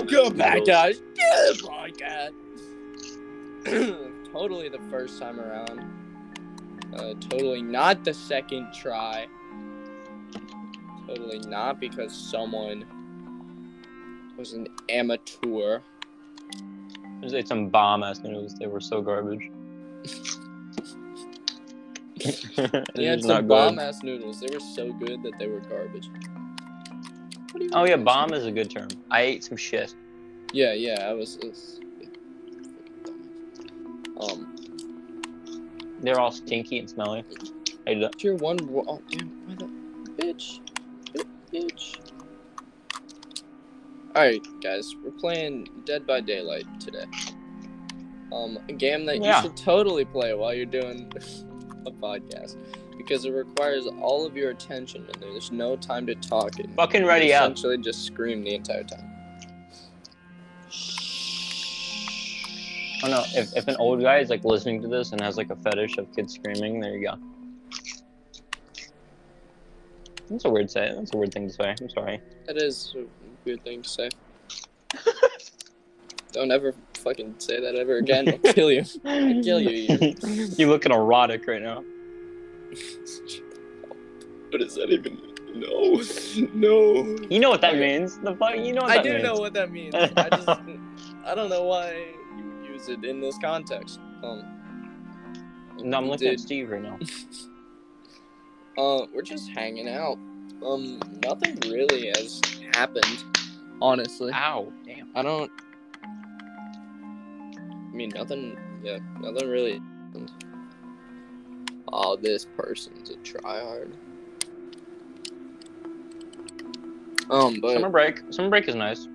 Welcome back to our stupid podcast. totally the first time around. Uh, totally not the second try. Totally not because someone was an amateur. I just ate some bomb ass noodles. They were so garbage. He had some bomb ass noodles. They were so good that they were garbage. What do you Oh yeah, want? bomb is a good term. I ate some shit. Yeah, yeah, I was. was um, They're all stinky and smelly. I did tier one. wa- Oh damn! Why the bitch? Bitch. All right, guys, we're playing Dead by Daylight today. Um, a game that Yeah. you should totally play while you're doing a podcast because it requires all of your attention and there's no time to talk. And Fucking ready up. Essentially, just scream the entire time. Oh no, if, if an old guy is like listening to this and has like a fetish of kids screaming, there you go. That's a weird say. That's a weird thing to say. I'm sorry. That is a weird thing to say. Don't ever fucking say that ever again. I'll kill you. I'll kill you. you. you looking erotic right now. What does that even? No, no. You know what that Okay. means. The fuck. You know what I do means. know what that means. I just, I don't know why you would use it in this context. Um, No, I'm looking Dude. at Steve right now. uh, we're just hanging out. Um, nothing really has happened, honestly. Ow. Damn. I don't. I mean, nothing. Yeah, nothing really. happened. Oh, this person's a tryhard. Um, but Summer break. Summer break is nice.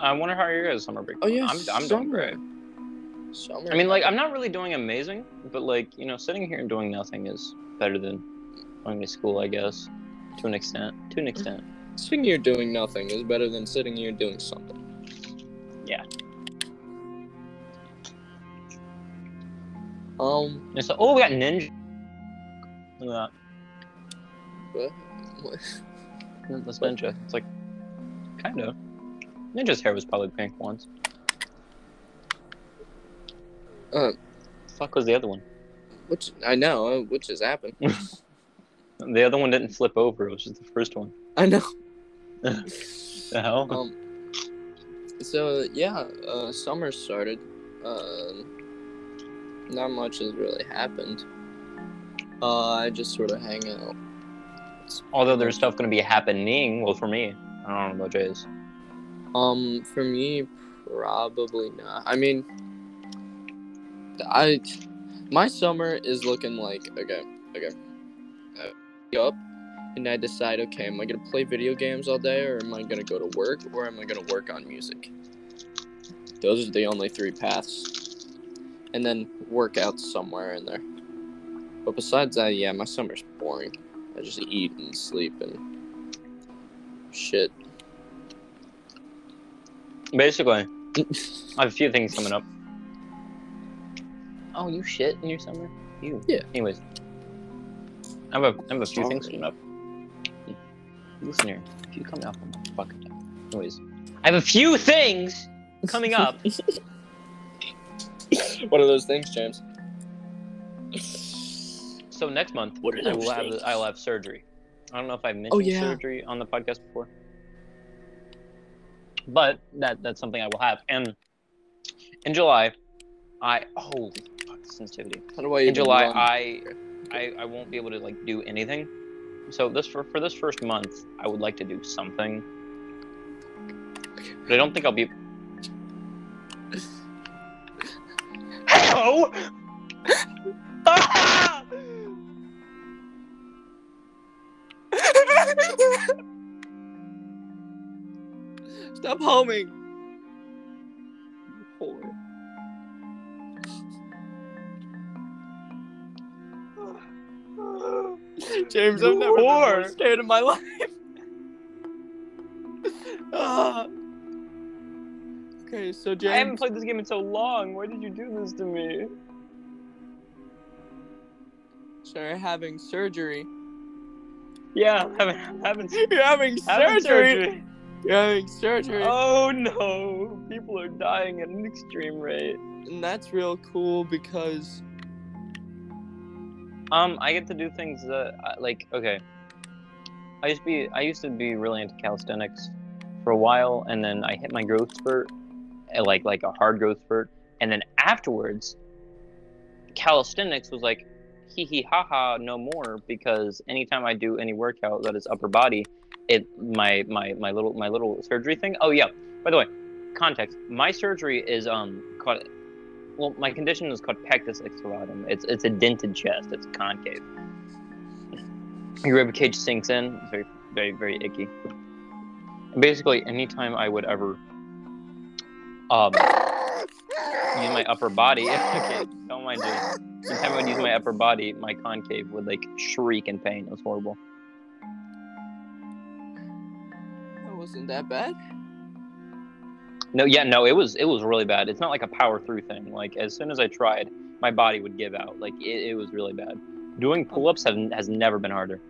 I wonder how your guys' summer break. oh yeah, I'm, I'm doing great. Summer. I mean, like, I'm not really doing amazing, but like, you know, sitting here and doing nothing is better than going to school, I guess, to an extent. To an extent. sitting here doing nothing is better than sitting here doing something. Yeah. Um, And so, oh, we got ninja. Look at what? what? that. That's ninja. It's like, kind of. Ninja's hair was probably pink once. Uh, fuck was the other one? which I know, uh, which has happened. The other one didn't flip over. It was just the first one. I know. The hell? Um. So yeah, uh, summer started. Um, not much has really happened. Uh, I just sort of hang out. Although there's stuff going to be happening. Well, for me, I don't know about Jay's. Um, for me, probably not. I mean, I, my summer is looking like okay, okay. I up and I decide, okay, am I gonna play video games all day, or am I gonna go to work, or am I gonna work on music? Those are the only three paths, and then work out somewhere in there. But besides that, yeah, my summer's boring. I just eat and sleep and shit. Basically, I have a few things coming up. Oh, you shit in your summer? You. Yeah. Anyways, I have a, I have a few things coming up. Listen here. If you come up on my fucking time. Anyways, I have a few things coming up. What are those things, James? so next month, What I those will have? I will have surgery. I don't know if I oh, mentioned Oh, yeah. surgery on the podcast before, but that that's something I will have. And in July, I holy fuck sensitivity. How do I in July. I, I I won't be able to like do anything. So this for for this first month, I would like to do something, but I don't think I'll be. Hello. Ah! Stop homing. Whore. James, I've never been more scared in my life. Ah. okay, so James. I haven't played this game in so long. Why did you do this to me? Sorry, having surgery. Yeah, having having, You're having having surgery. surgery. Getting surgery. Oh no! People are dying at an extreme rate. And that's real cool because Um, I get to do things that, like, okay. I used to be, I used to be really into calisthenics for a while, and then I hit my growth spurt, uh, like like a hard growth spurt, and then afterwards, calisthenics was like, hee hee ha ha, no more, because anytime I do any workout that is upper body, it my my my little my little surgery thing. Oh yeah, by the way, context. My surgery is um called well, my condition is called pectus excavatum. It's it's a dented chest. It's concave. Your rib cage sinks in. Very very very icky. Basically, anytime I would ever um use my upper body, okay, don't mind me. Anytime I would use my upper body, my concave would like shriek in pain. It was horrible. that wasn't that bad. No, yeah, no, it was it was really bad. It's not like a power through thing. Like as soon as I tried, my body would give out. Like it, it was really bad. Doing pull-ups have, has never been harder.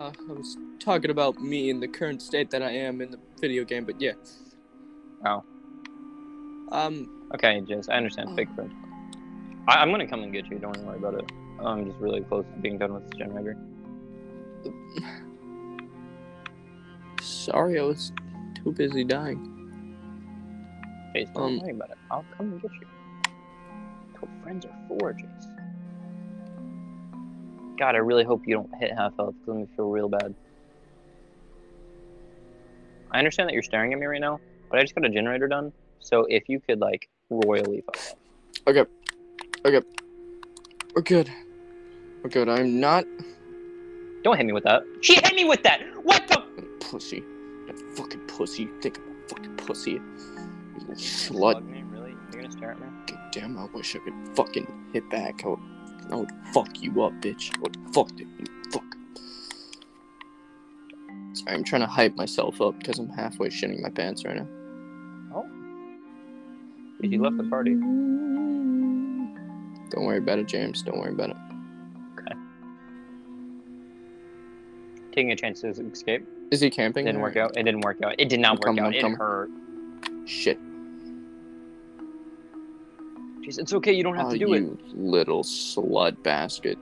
Uh, I was talking about me in the current state that I am in the video game, but yeah. Oh. Um, Okay, Jace, I understand. Fake friend. I, I'm gonna come and get you. Don't worry about it. I'm just really close to being done with this generator. sorry, I was too busy dying. Jace, don't Um, worry about it. I'll come and get you. That's what friends are for, Jace. God, I really hope you don't hit half health. 'cause It's gonna feel real bad. I understand that you're staring at me right now, but I just got a generator done. So if you could like royally fuck off. Okay. Okay. We're good. We're good. I'm not Don't hit me with that. She hit me with that. What the? pussy. That fucking pussy. You think I'm a fucking pussy. You little Slug slut. me? Really? You're gonna stare at me? God damn, I wish I could fucking hit back. I would, I would fuck you up, bitch. I would fuck you. Fuck. Sorry, I'm trying to hype myself up because I'm halfway shitting my pants right now. Because you left the party. Don't worry about it, James. Don't worry about it. Okay. Taking a chance to escape. Is he camping? Didn't work out. It didn't work out. It did not I'm work coming, out. I'm It coming. hurt. Shit. Jeez, it's okay. You don't have Oh, to do it. you little slut basket.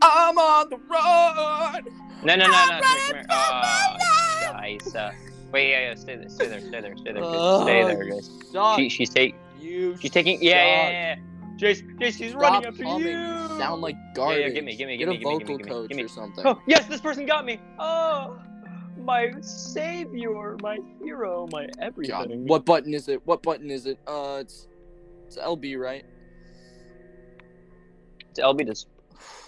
I'm on the road. No, no, no, no. Come here, come here. Oh, nice. Uh, wait, yeah, yeah. Stay there. Stay there. Stay there. Stay there. Stay there, Jace. She, she's taking. you She's taking. Yeah, yeah, yeah, yeah. Jace, Jace, she's Stop running after humming. you. sound like garbage. yeah, yeah, give me, give me, Get give a me, give me, vocal give me, coach give me. or something. Oh, yes, this person got me. Oh, my savior, my hero, my God, everything. what button is it? What button is it? Uh, it's it's LB, right? It's LB to.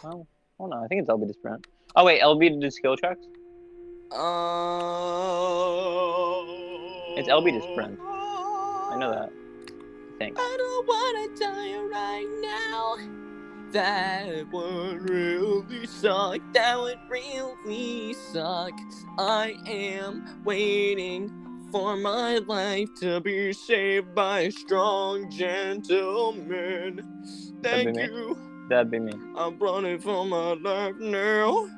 Oh, oh no, I think it's LB to sprint. Oh wait, LB to do skill checks. Uh, It's LB friend. I know that. I think. I don't wanna die right now. That would really suck. That would really suck. I am waiting for my life to be saved by a strong gentleman. That'd Thank me. you. That'd be me. I'm running for my life now.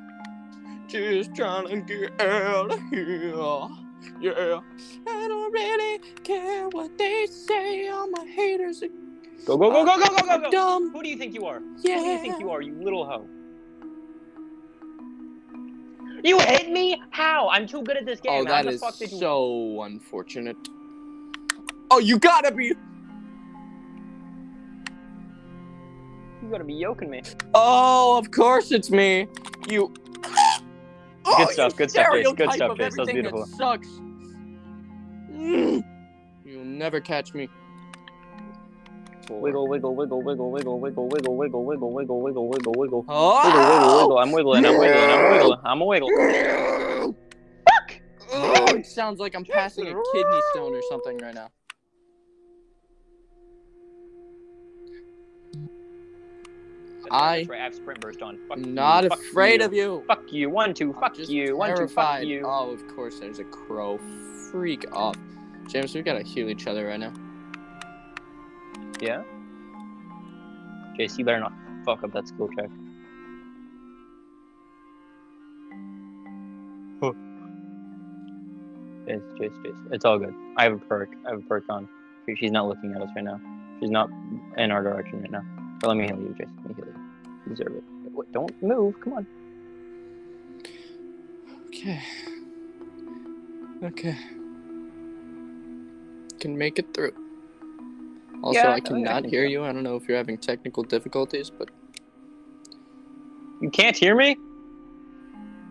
Just trying to get out of here. Yeah. I don't really care what they say. All my haters are Go go go go go go go go. dumb. Who do you think you are? Yeah. Who do you think you are, you little hoe? You hit me? How? I'm too good at this oh, game. Oh, that did you? so unfortunate. Oh, you gotta be. You gotta be yoking me. Oh, of course it's me. You. Oh, Good stuff, good stuff, Jace, good stuff, of Jace, that was everything beautiful. sucks. Mm. You'll never catch me. Wiggle, wiggle, wiggle, wiggle, wiggle, wiggle, wiggle, wiggle, wiggle, wiggle, wiggle, wiggle, wiggle. Oh! Wiggle, wiggle, wiggle. I'm wiggling, I'm wiggling, I'm wiggling, I'm a wiggle. Fuck! Oh, it sounds like I'm passing a kidney stone or something right now. I- I have sprint burst on. Fuck you, Not fuck afraid you. of you. Fuck you. One, two, I'm fuck you. One, two, fuck terrified. you. Oh, of course, there's a crow. Freak off. James, we gotta heal each other right now. Yeah? Jace, you better not fuck up that skill check. Chase, Chase, Chase. It's all good. I have a perk. I have a perk on. She's not looking at us right now. She's not in our direction right now. But let me heal you, Chase. Let me heal you. Deserve it. Wait, don't move. Come on. Okay. Okay. Can make it through. Also, Yeah, I I- I cannot hear so. you. I don't know if you're having technical difficulties, but You can't hear me?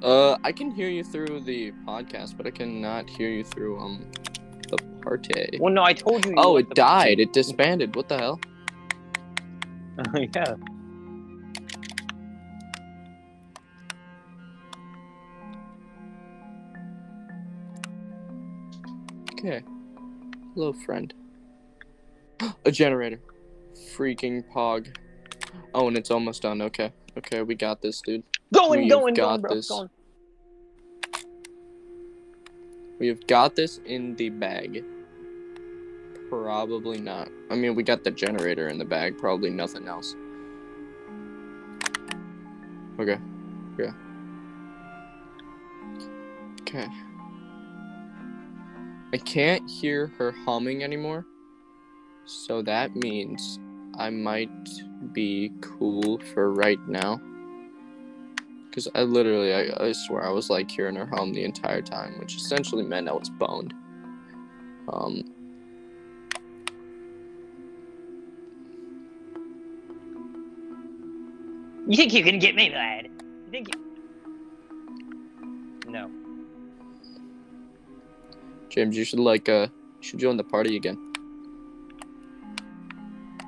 uh, I can hear you through the podcast, but I cannot hear you through um the party. Well, no, I told you. you Oh, it died. It disbanded. What the hell? Oh, yeah. Okay. Hello, friend. A generator. Freaking pog. Oh, and it's almost done. Okay. Okay, we got this, dude. Going, We've going, got going, bro. this. Going. We have got this in the bag. Probably not. I mean, we got the generator in the bag. Probably nothing else. Okay. Yeah. Okay. I can't hear her humming anymore. So that means I might be cool for right now. Because I literally, I, I swear, I was like hearing her hum the entire time, which essentially meant I was boned. Um, You think you can get me, lad? You think you... James, you should like, uh, you should join the party again.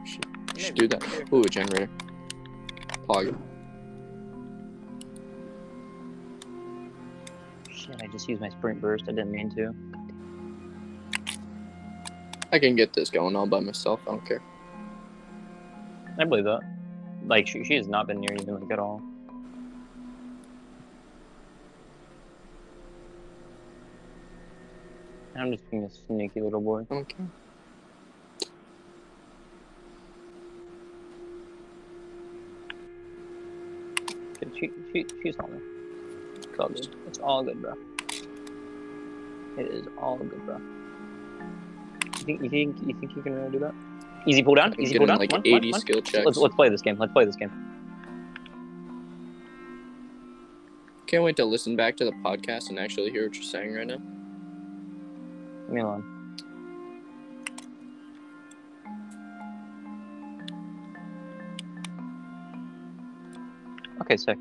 You should, you should do that. Ooh, a generator. Pog. Shit, I just used my sprint burst. I didn't mean to. I can get this going all by myself. I don't care. I believe that. Like, she, she has not been near you, like, at all. I'm just being a sneaky little boy. Okay. She, she, she's on me. It's all good. It's all good, bro. It is all good, bro. You think you think you think you can really do that? Easy pull down. Easy pull down. like One, one, 80 one. skill checks. Let's let's play this game. Let's play this game. Can't wait to listen back to the podcast and actually hear what you're saying right now. Alone. Okay, sick.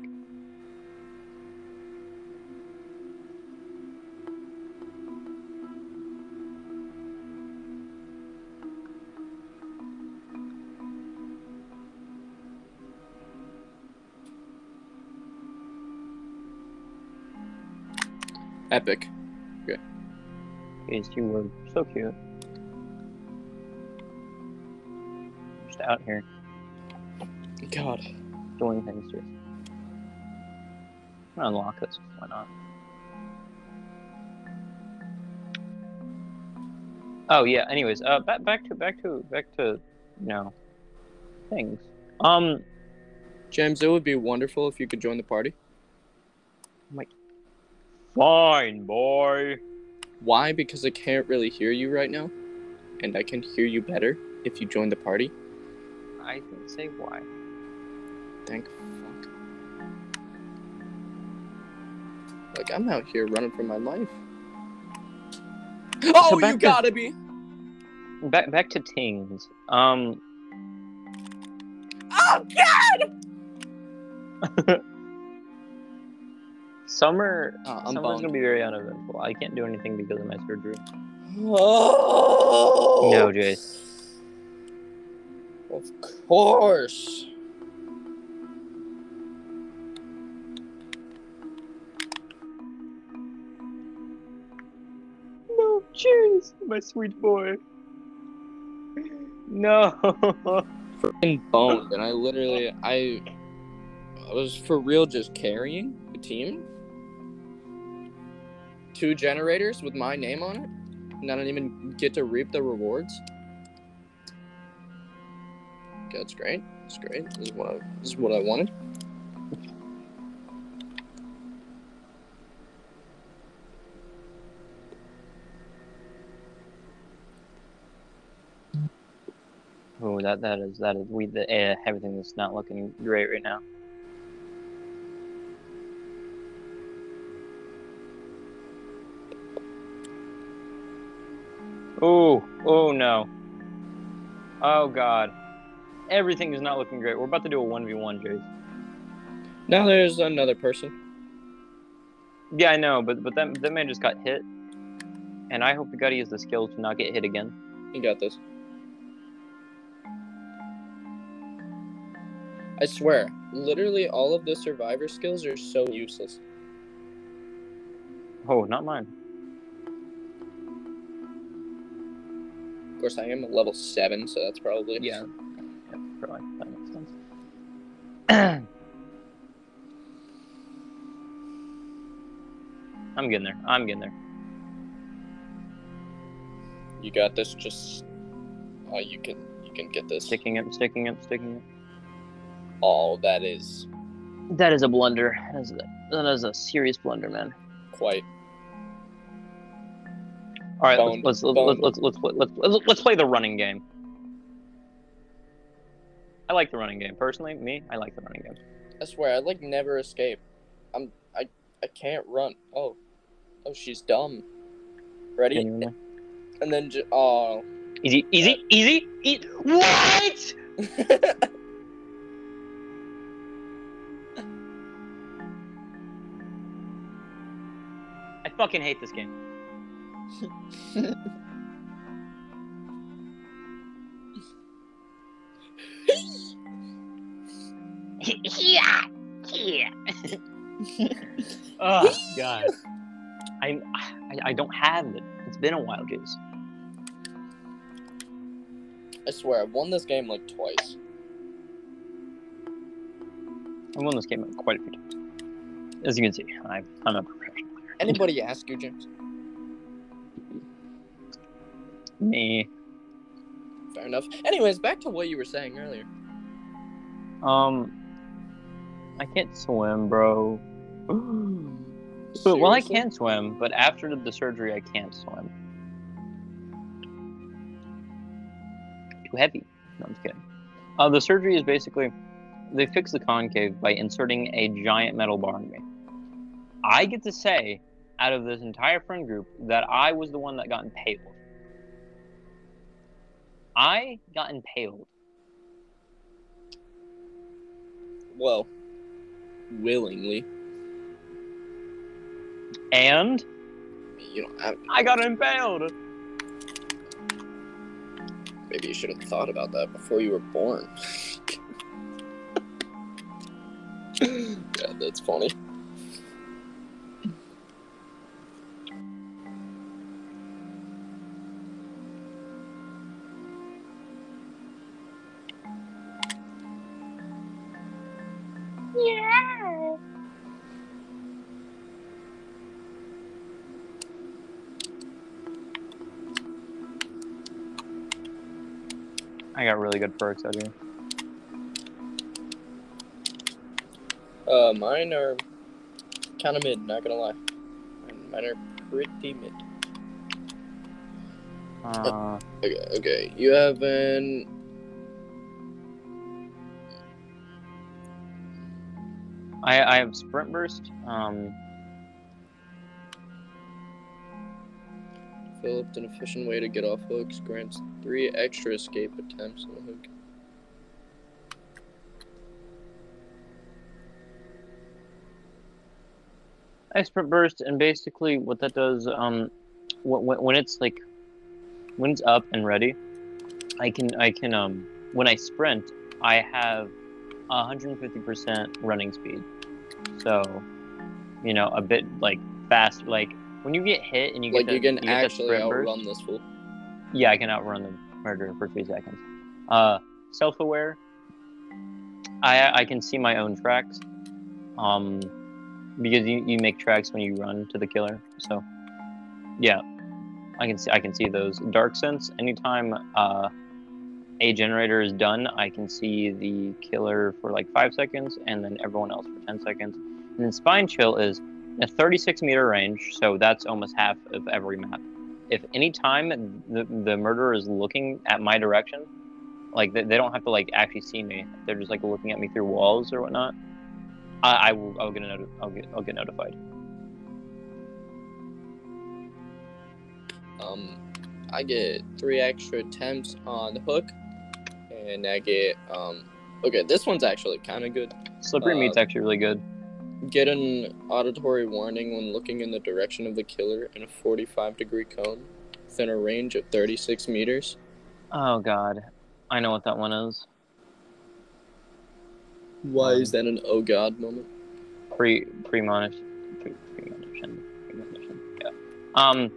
Epic. Jeez, you were so cute. Just out here God. doing things to us. I'm gonna unlock this. Why not? Oh yeah. Anyways, uh, back back to back to back to you know things. Um, James, it would be wonderful if you could join the party. I'm like, fine, boy. Why? Because I can't really hear you right now, and I can hear you better if you join the party. I didn't say why. Thank fuck. Like I'm out here running for my life. Oh, back you to- gotta be. Back back to things. Um, Oh god. Summer. Oh, I'm Summer's boned. gonna be very uneventful. I can't do anything because of my surgery. Oh. No, Jace. Of course. No, Jace, my sweet boy. No. Freaking boned, and I literally, I, I was for real just carrying the team two generators with my name on it, and I don't even get to reap the rewards. Okay, that's great. That's great. This is what I, this is what I wanted. Oh, that that is that is we the uh, everything is not looking great right now. Oh, oh no. Oh god. Everything is not looking great. We're about to do a 1v1, Jace. Now there's another person. Yeah, I know, but but that that man just got hit. And I hope the Gutty has the skill to not get hit again. You got this. I swear, literally all of the survivor skills are so useless. Oh, not mine. Course, I am a level seven, so that's probably Yeah. yeah probably. That makes sense. I'm getting there. I'm getting there. You got this. Just oh, you can you can get this. Sticking it, sticking it, sticking it. Oh, that is That is a blunder. That is a, that is a serious blunder, man. quite. All right, Boned, let's let's, boned. let's, let's, let's, let's, let's, let's play the running game. I like the running game. Personally, me, I like the running game. I swear, I like never escape. I'm I I can't run. Oh, oh, she's dumb. Ready? Genuinely. And then ju- oh. Easy, easy, easy, e What? I fucking hate this game. Yeah, yeah. oh god. I, I I don't have it. It's been a while, Jace. I swear, I've won this game like twice. I won this game quite a few times. As you can see, I'm, I'm a professional player. Anybody ask you, James? Me. Fair enough. Anyways, back to what you were saying earlier. Um, I can't swim, bro. But well, I can swim, but after the surgery, I can't swim. Too heavy. No, I'm just kidding. Uh, the surgery is basically they fix the concave by inserting a giant metal bar in me. I get to say, out of this entire friend group, that I was the one that got impaled. I got impaled. Well, willingly. And You don't have. I got impaled. Maybe you should have thought about that before you were born. yeah, that's funny. I got really good perks out here. Uh, mine are kind of mid, not gonna lie. Mine- Mine are pretty mid. Uh, Okay, okay. You have an. I I have sprint burst. Um, Developed an efficient way to get off hooks, grants three extra escape attempts on the hook. Sprint burst, and basically what that does, um, when when it's like, when it's up and ready, I can I can um when I sprint, I have 150% running speed. So, you know, a bit like fast. Like when you get hit and you get Like you can get that actually burst, outrun this fool. Yeah, I can outrun the murderer for three seconds. Uh, self-aware. I I can see my own tracks. Um, because you, you make tracks when you run to the killer. So, yeah, I can see I can see those. Dark sense. Anytime uh, a generator is done, I can see the killer for like five seconds, and then everyone else for ten seconds. And then spine chill is a 36 meter range, so that's almost half of every map if any time the, the murderer is looking at my direction like they, they don't have to like actually see me. They're just like looking at me through walls or whatnot. I, I will I'll get a noti- I'll get I'll get notified. Um, I get three extra attempts on the hook, and I get um. Okay, this one's actually kind of good. Slippery Uh, meat's actually really good. Get an auditory warning when looking in the direction of the killer in a 45 degree cone within a range of 36 meters. Oh god, I know what that one is. Why is that an oh god moment? Pre premonition. Pre, premonition. Premonition. Yeah. Um,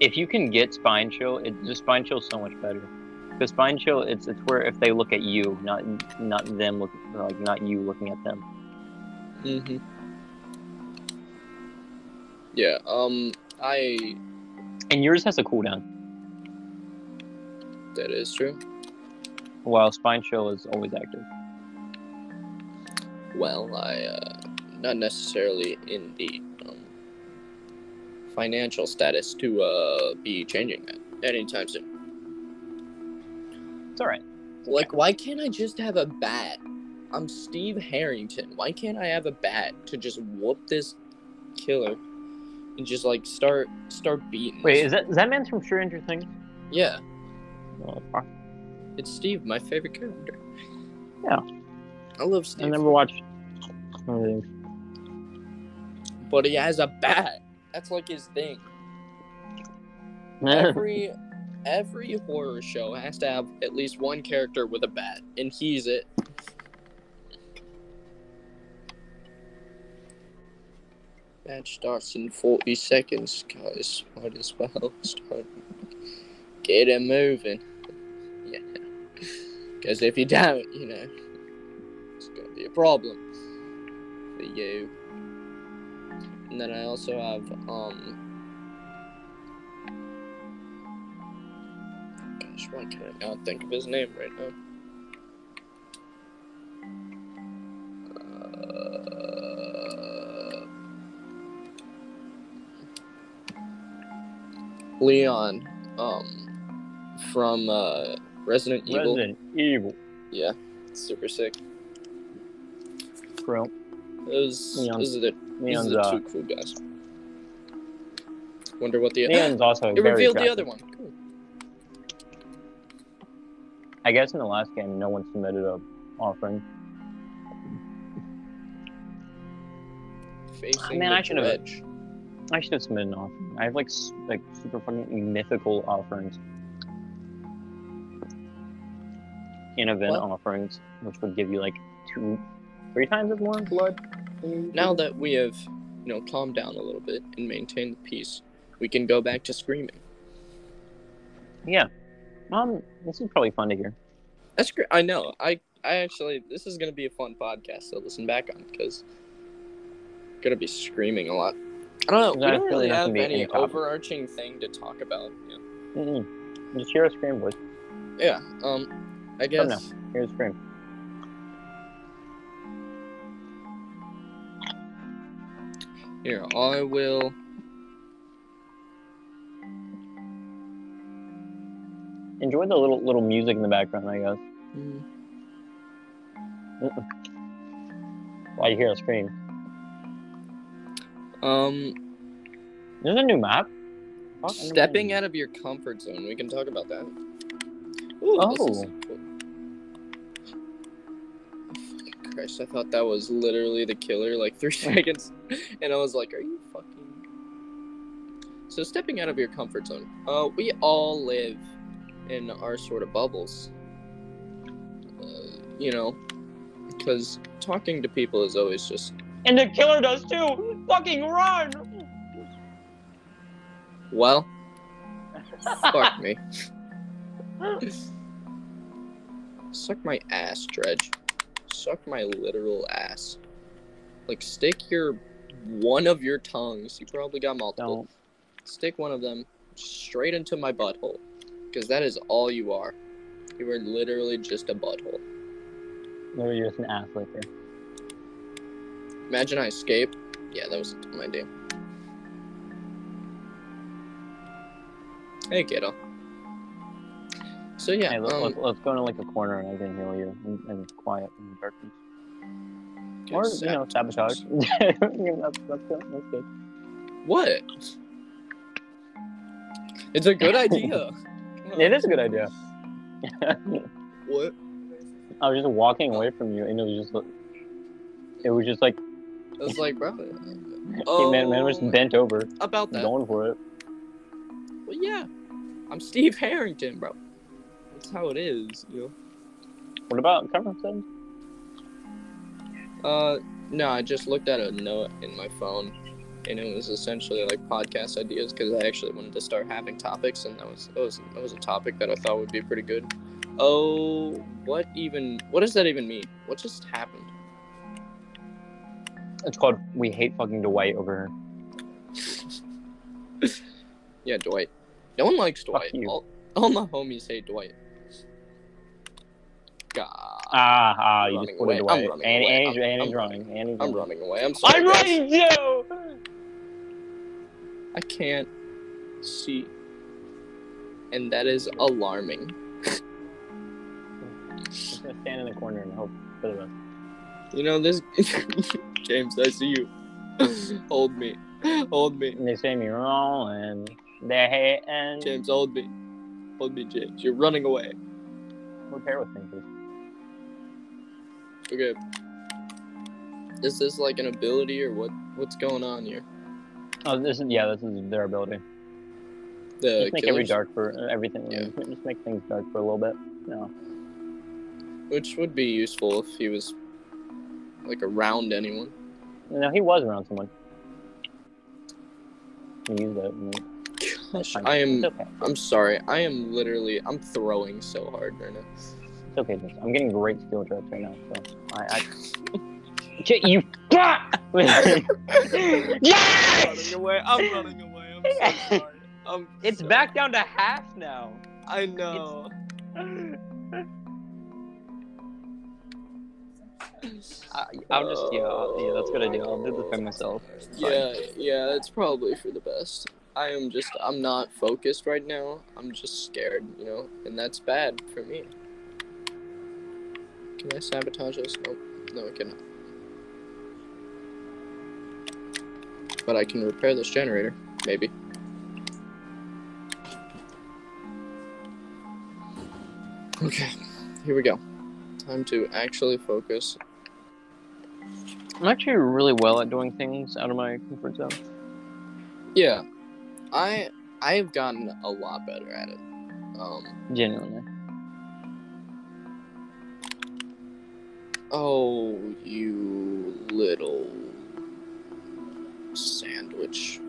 if you can get spine chill, it the spine chill is so much better. Because spine chill, it's it's where if they look at you, not not them look like not you looking at them. Mm-hmm. Yeah. Um. I. And yours has a cooldown, That is true. while spine chill is always active. Well, I. Uh, not necessarily in the um, financial status to uh be changing that anytime soon. It's all right. Like, why can't I just have a bat? I'm Steve Harrington. Why can't I have a bat to just whoop this killer and just like start start beating? Wait, is that is that man from Stranger Things? yeah, Oh, fuck. it's Steve, my favorite character. Yeah. I love Steve. I never watched. but he has a bat. That's like his thing. Every every horror show has to have at least one character with a bat, and he's it. Match starts in 40 seconds, guys. Might as well start. Get him moving. Yeah. Because if you don't, you know, it's going to be a problem for you. And then I also have, um, Gosh, why can't I not think of his name right now? Uh, Leon, um, from uh, Resident Evil. Resident Evil. Yeah, super sick. Bro, Those, Leon. those are the, these are Leon's the uh, two cool guys. Wonder what the Leon's also it very revealed the other one. Cool. I guess in the last game, no one submitted a offering. Facing man, the I should've- dredge. I should have submitted an offering. I have like like super fucking mythical offerings. In event Well- offerings, which would give you like two, three times as more blood. Now that we have, you know, calmed down a little bit and maintained the peace, we can go back to screaming. yeah, um, this is probably fun to hear. That's great. I know. I I actually this is gonna be a fun podcast to listen back on because gonna be screaming a lot. I don't know. We don't really have any overarching thing to talk about. Yeah. Mm-mm. Just hear a scream, boys. yeah. Um. I guess. Hear a scream. Here, I will. Enjoy the little little music in the background, I guess. Mm, While you hear a scream. Um. There's a new map. Never Stepping out of your comfort zone. We can talk about that. Ooh, this is Oh. cool. Christ, I thought that was literally the killer like three seconds. And I was like, are you fucking. So, stepping out of your comfort zone. Uh, we all live in our sort of bubbles. Uh, you know, because talking to people is always just. And the killer does too. Fucking run! Well, fuck me. Suck my ass, Dredge. Suck my literal ass. Like, stick your one of your tongues. You probably got multiple. Don't. Stick one of them straight into my butthole. Because that is all you are. You are literally just a butthole. No, you're just an ass licker. Imagine I escape. Yeah, that was a dumb idea. Hey, kiddo. So yeah, Hey, let, um, let's, let's go into like a corner and I can heal you and, and quiet in the darkness. Or you know, sabotage. that's, that's good. That's good. What? It's a good idea. It is a good idea. What? I was just walking away from you, and it was just, it was just like, I was like, bro. oh, man, man was bent over, about that. going for it. Well, yeah, I'm Steve Harrington, bro. That's how it is, you What about know. Uh, no, I just looked at a note in my phone, and it was essentially like podcast ideas because I actually wanted to start having topics, and that was that was that was a topic that I thought would be pretty good. Oh, what even? What does that even mean? What just happened? It's called "We Hate Fucking Dwight" over here. Yeah, Dwight. No one likes Dwight. you. All, all my homies hate Dwight. God, Ah, ah, you running just put away. it I'm away. running Annie, away. Annie's, I'm- Annie's I'm running. Annie's I'm running. running away. I'm sorry. I'm guys. running too. I can't see, and that is alarming. I'm just gonna stand in the corner and hope for the best. You know this, James. I see you. hold me, hold me, And they say me rolling. They're hating. James. Hold me, hold me, James. You're running away. Repair with things. Okay. Is this like an ability or what? What's going on here? Oh, this is yeah. This is their ability. The just make every dark for uh, everything. Yeah. Just make things dark for a little bit. No. which would be useful if he was like around anyone. No, he was around someone. He used it. Gosh. I am. Okay. I'm sorry. I am literally. I'm throwing so hard right now. It's okay. Just, I'm getting great skill drops right now. So I. I... Okay, you. yes! away. I'm running away. I'm so sorry. I'm It's so- back down to half now. I know. I, I'll just yeah, I'll, yeah. That's a good idea. I'll do this by myself. It's fine. Yeah, yeah, it's probably for the best. I am just, I'm not focused right now. I'm just scared, you know, and that's bad for me. Can I sabotage this? Nope. No, I cannot. But I can repair this generator, maybe. Okay, here we go. Time to actually focus. I'm actually really well at doing things out of my comfort zone. Yeah, I I have gotten a lot better at it. Um, Genuinely. oh, you little sandwich.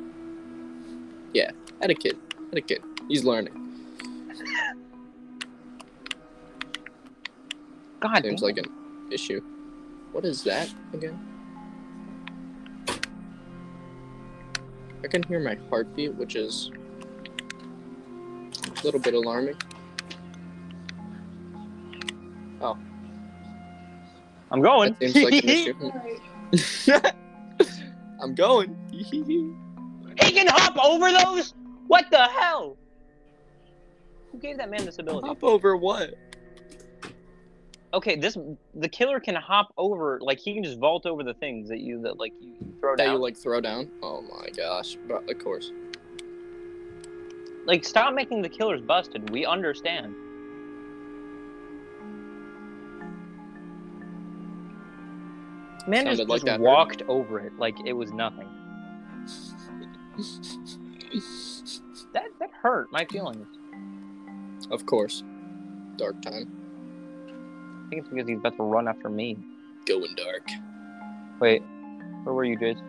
Yeah, had a kid. Had a kid. He's learning. God Seems damn. like an issue. What is that again? I can hear my heartbeat, which is a little bit alarming. Oh. I'm going. That seems like an issue. I'm going. He can hop over those? What the hell? Who gave that man this ability? Hop over what? Okay, this the killer can hop over like he can just vault over the things that you that like you throw down. That down. you like throw down? Oh my gosh! But of course. Like stop making the killers busted. We understand. Man just, like just that hurt. walked over it like it was nothing. That that hurt my feelings. of course. Dark time. I think it's because he's about to run after me. Going dark. Wait, where were you, Jace?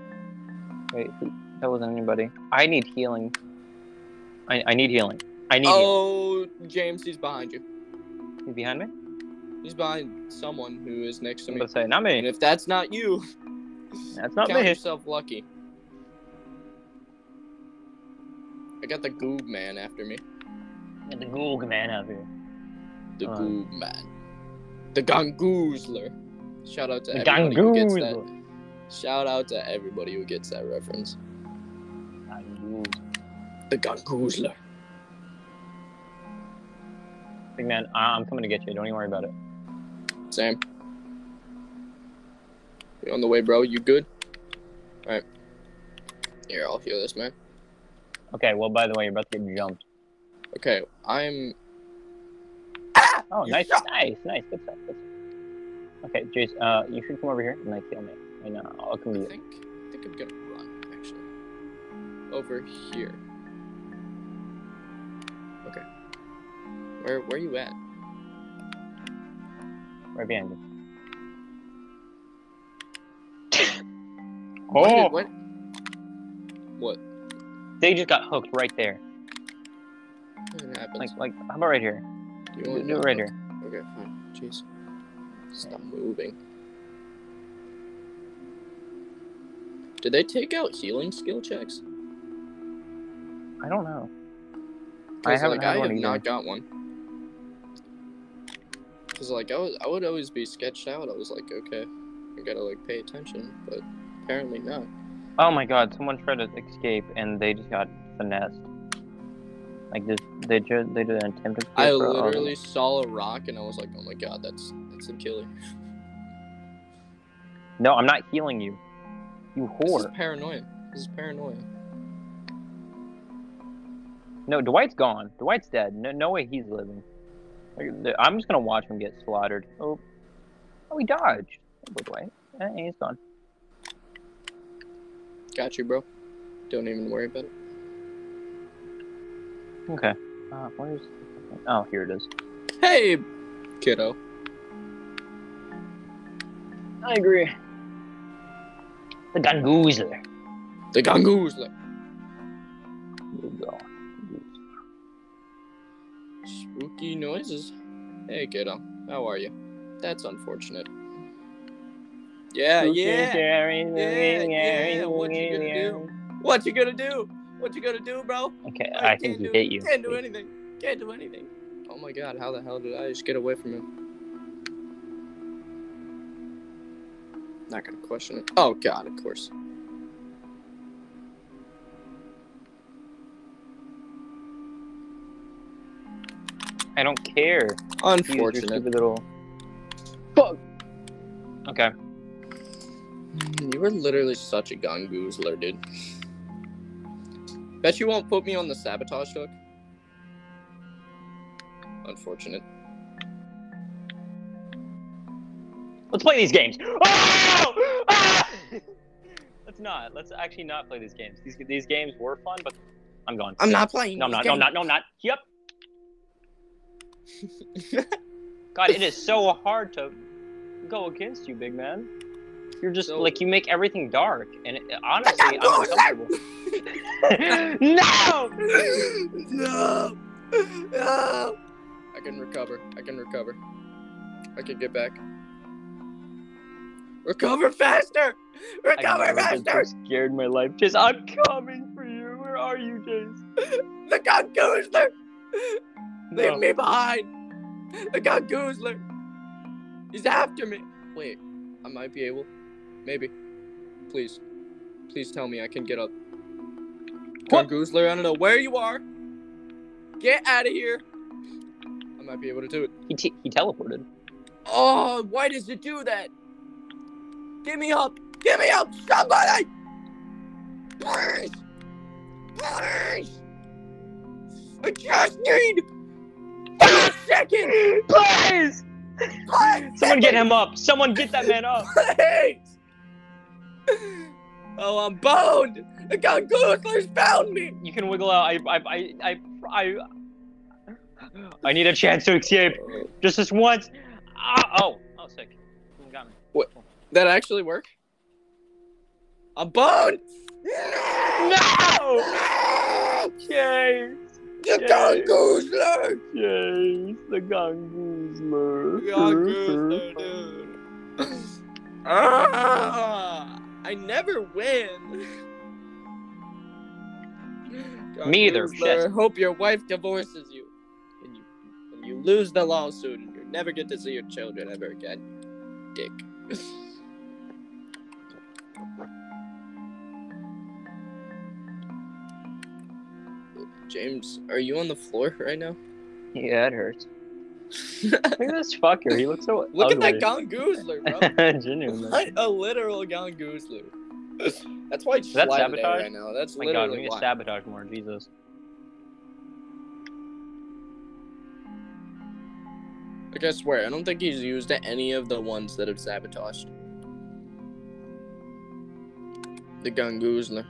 Wait, that wasn't anybody. I need healing. I, I need healing. I need healing. Oh, James, he's behind you. He's behind me? He's behind someone who is next to I'm me. say, not me. And if that's not you, That's not count me. yourself lucky. I got the Goob man after me. The Goog man out here. The Goob man. The Gangoozler. Shout out to The everybody who gets that. Shout out to everybody who gets that reference. The Gangoozler. Big man, I- I'm coming to get you. Don't even worry about it. Sam. You on the way, bro? You good? Alright. Here, I'll heal this man. Okay. Well, by the way, you're about to get jumped. Okay, I'm Oh, nice, shot- nice, nice. Good stuff. Good stuff. Okay, Jace, uh, you should come over here and like kill me. I know. I'll come to you. I think I think I'm gonna run actually. Over here. Okay. Where where are you at? Right behind you. Oh, did- what? What? they just got hooked right there. Like, like, how about right here? You Do, wanna do it right here. Okay, fine. Jeez. Stop moving. Did they take out healing skill checks? I don't know. I haven't like, I have either. not got one. Cause like I was, I would always be sketched out. I was like, okay, I gotta like pay attention, but apparently not. Oh my god, someone tried to escape and they just got finessed. Like this, they just they did an attempted. I literally saw a rock and I was like, oh my god, that's that's a killer. No, I'm not healing you. You whore. This is paranoia. This is paranoia. No, Dwight's gone. Dwight's dead. No, no way he's living. I'm just gonna watch him get slaughtered. Oh, oh, he dodged. Boy, Dwight. Eh, he's gone. Got you, bro. Don't even worry about it. Okay. Uh, where's? Oh, here it is. Hey, kiddo. I agree. The Gungoozler. The gangoozler. There you go. Spooky noises. Hey, kiddo. How are you? That's unfortunate. Yeah, yeah. Yeah, yeah, what you gonna do? What you gonna do? What you gonna do, bro? Okay, I I he do- hit you. Can't do anything. Can't do anything. Oh my god, how the hell did I just get away from him? Not gonna question it. Oh god, of course. I don't care. Unfortunate. stupid little. Fuck. Okay. You were literally such a gungoozler, dude. Bet you won't put me on the sabotage hook. Unfortunate. Let's play these games. Oh! Ah! Let's not. Let's actually not play these games. These these games were fun, but I'm gone. I'm not playing. No, I'm not. No, I'm not. No, I'm not. Yep. God, it is so hard to go against you, big man. You're just So- like you make everything dark, and it, honestly, I'm Gungoozler! uncomfortable. no. no! No! I can recover. I can recover. I can get back. Recover faster! Recover I've never been faster! so scared in my life. Just, I'm coming for you. Where are you, Jace? The Gungoozler! Leave No. me behind! The Gungoozler! He's after me! Wait, I might be able. Maybe. Please. Please tell me I can get up. What? Gungoozler, I don't know where you are. Get out of here! I might be able to do it. He, t- he teleported. Oh, why does it do that? Give me up! Give me up! Somebody! Please! Please! I just need a second! Please! Please! Someone get him up. Someone get that man up. Please! Oh, I'm bound! The Gungoozler's bound me! You can wiggle out. I, I, I, I, I, I need a chance to escape. Just this once. Ah, oh, oh, sick. Someone got me. That actually work? I'm bound! No! Chase! The Yay. Gungoozler! Chase, the gungoozler. Gungoozler, dude. Ah, I never win. Me either, shit. Hope your wife divorces you, and you and you lose the lawsuit, and you never get to see your children ever again. Dick. James, are you on the floor right now? Yeah, it hurts. Look at this fucker. He looks so Look ugly. at that Gongoozler, bro. Genuinely. What a literal Gongoozler. That's why it's that sabotage? right now. That's Oh my god, we need to sabotage more. Jesus. Like I swear, I don't think he's used any of the ones that have sabotaged. The Gongoozler.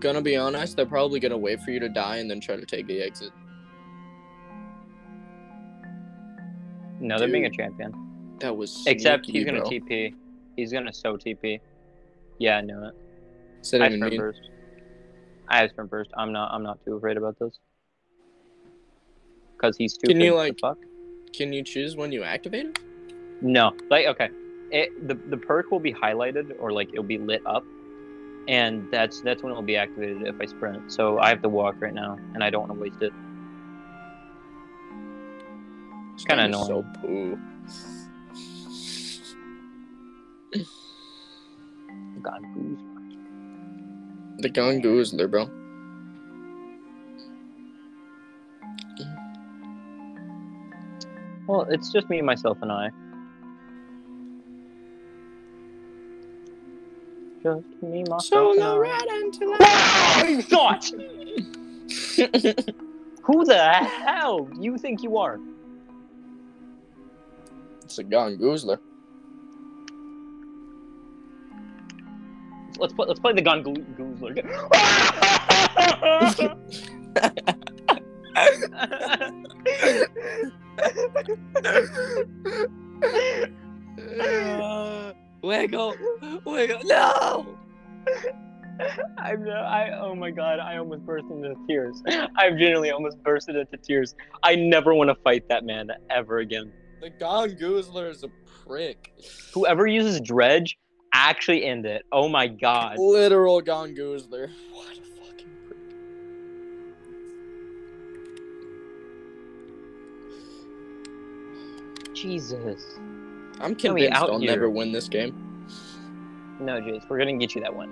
Gonna be honest, they're probably gonna wait for you to die and then try to take the exit. No, they're being a champion. That was Except he's gonna bro. TP. He's gonna so TP. Yeah, I knew it. that I sprint burst. I have sprint burst. I'm not. I'm not too afraid about this. Cause he's too. Can you, like- fuck. Can you choose when you activate it? No, like okay, it the the perk will be highlighted or like it'll be lit up, and that's that's when it'll be activated if I sprint. So I have to walk right now, and I don't want to waste it. It's kinda annoying. So poo. God, booze. The Gongoozler, bro. Well, it's just me, myself, and I. Just me, myself, So and go I. right until Wow, you thought? Who the hell do you think you are? It's a Gongoozler. Let's play. Let's play the gun goo- goozler. Wiggle, wiggle, no! I'm. Uh, I. Oh my god! I almost burst into tears. I've genuinely almost burst into tears. I never want to fight that man ever again. The Gongoozler is a prick. Whoever uses dredge, actually end it. Oh my god. Literal Gongoozler. What a fucking prick. Jesus. I'm Can we convinced out I'll here? never win this game. No, Jace, we're gonna get you that one.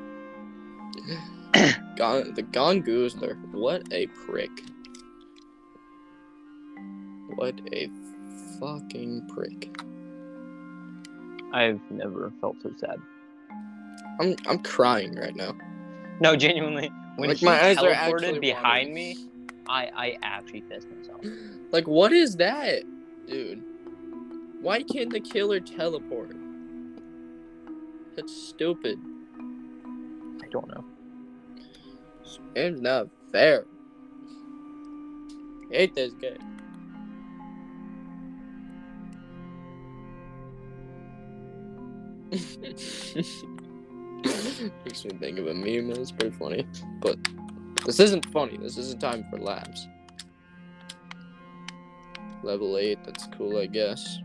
Gon- the Gongoozler. What a prick. What a fucking prick. I've never felt so sad. I'm I'm crying right now. No, genuinely. When Like, he my eyes are teleported actually behind watering. me, I I actually pissed myself. Like, what is that, dude? Why can't the killer teleport? That's stupid. I don't know. It's not fair. Hate this game. Makes me think of a meme it's pretty funny. But this isn't funny. This isn't time for labs. Level 8, that's cool, I guess.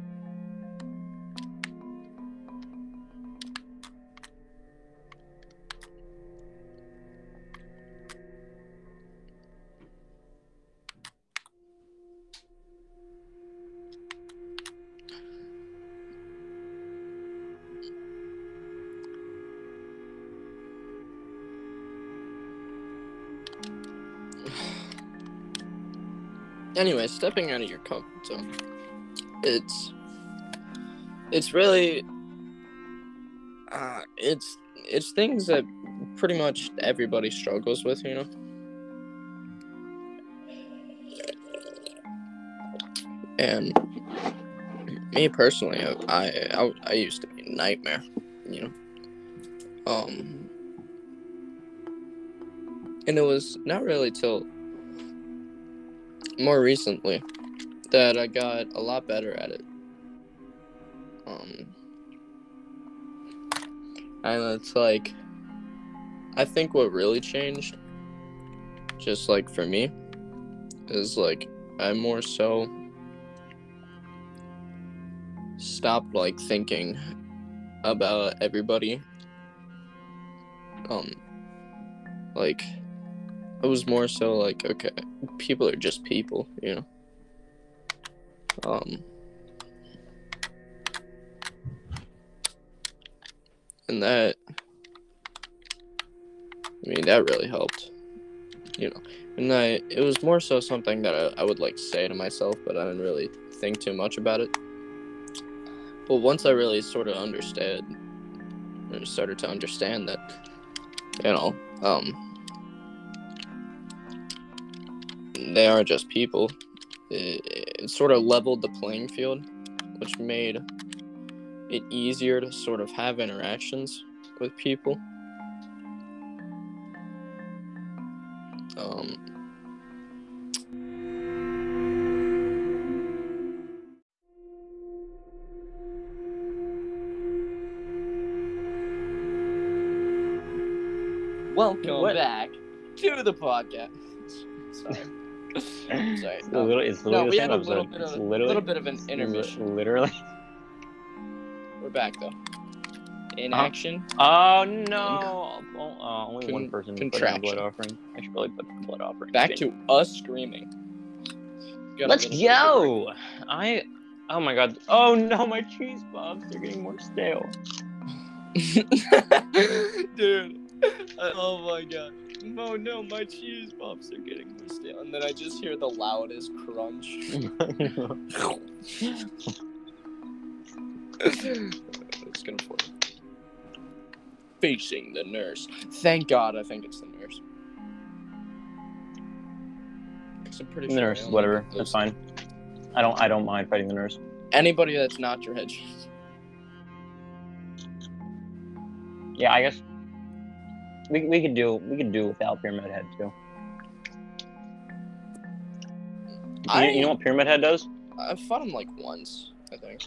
Anyway, stepping out of your comfort zone. It's it's really uh it's it's things that pretty much everybody struggles with, you know. And me personally, I I, I used to be a nightmare, you know. Um and it was not really till more recently that I got a lot better at it. Um, and it's like, I think what really changed, just like for me, is like I'm more so stopped like thinking about everybody. Um, like I was more so like, okay, people are just people, you know. Um, and that, I mean, that really helped. you know, and I it was more so something that I, I would like say to myself, but I didn't really think too much about it. But once I really sort of understood, started to understand that, you know, um, they are just people. It, it sort of leveled the playing field, which made it easier to sort of have interactions with people. Um, welcome What? back to the podcast. Sorry. Sorry. It's no. literally, it's No, literally we the had a little episode. bit It's of a little bit of an intermission. Literally. We're back though. In Uh-huh. action. Oh no! Oh, uh, only one person put in a blood offering. I should probably put a blood offering. Back to us screaming. Let's little go! I. Oh my god. Oh no, my cheese bobs are getting more stale. Dude. Oh my god. Oh no, my cheese pops are getting stale. And then I just hear the loudest crunch. it's gonna fall. Facing the nurse. Thank God I think it's the nurse. I'm pretty the sure nurse, whatever. That's fine. I don't. I don't mind fighting the nurse. Anybody that's not your head cheese. Yeah, I guess. We, we could do we could do without Pyramid Head too. You, I- you know what Pyramid Head does? I fought him like once, I think.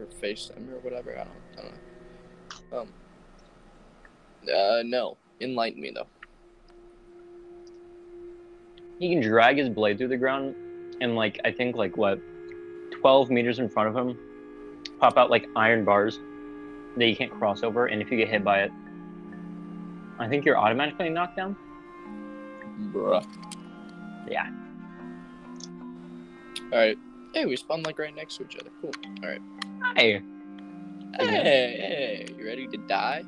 Or faced him or whatever. I don't, I don't know. Um. Uh, no. Enlighten me though. He can drag his blade through the ground, and like I think like what, twelve meters in front of him, pop out like iron bars that you can't cross over, and if you get hit by it, I think you're automatically knocked down. Bruh. Yeah. All right. Hey, we spawned like right next to each other. Cool. All right. Hey, Hey, hey, you ready to die?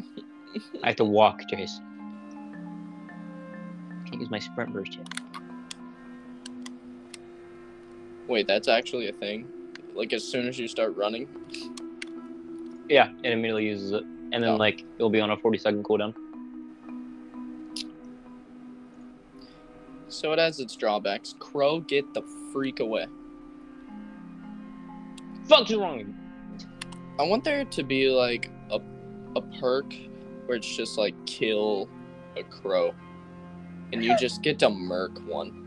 I have to walk, Chase. Can't use my sprint burst yet. Wait, that's actually a thing. Like as soon as you start running. Yeah, it immediately uses it, and then Oh. like it'll be on a forty second cooldown. So it has its drawbacks. Crow, get the freak away. Fuck's wrong? I want there to be like a a perk where it's just like kill a crow, and you just get to murk one.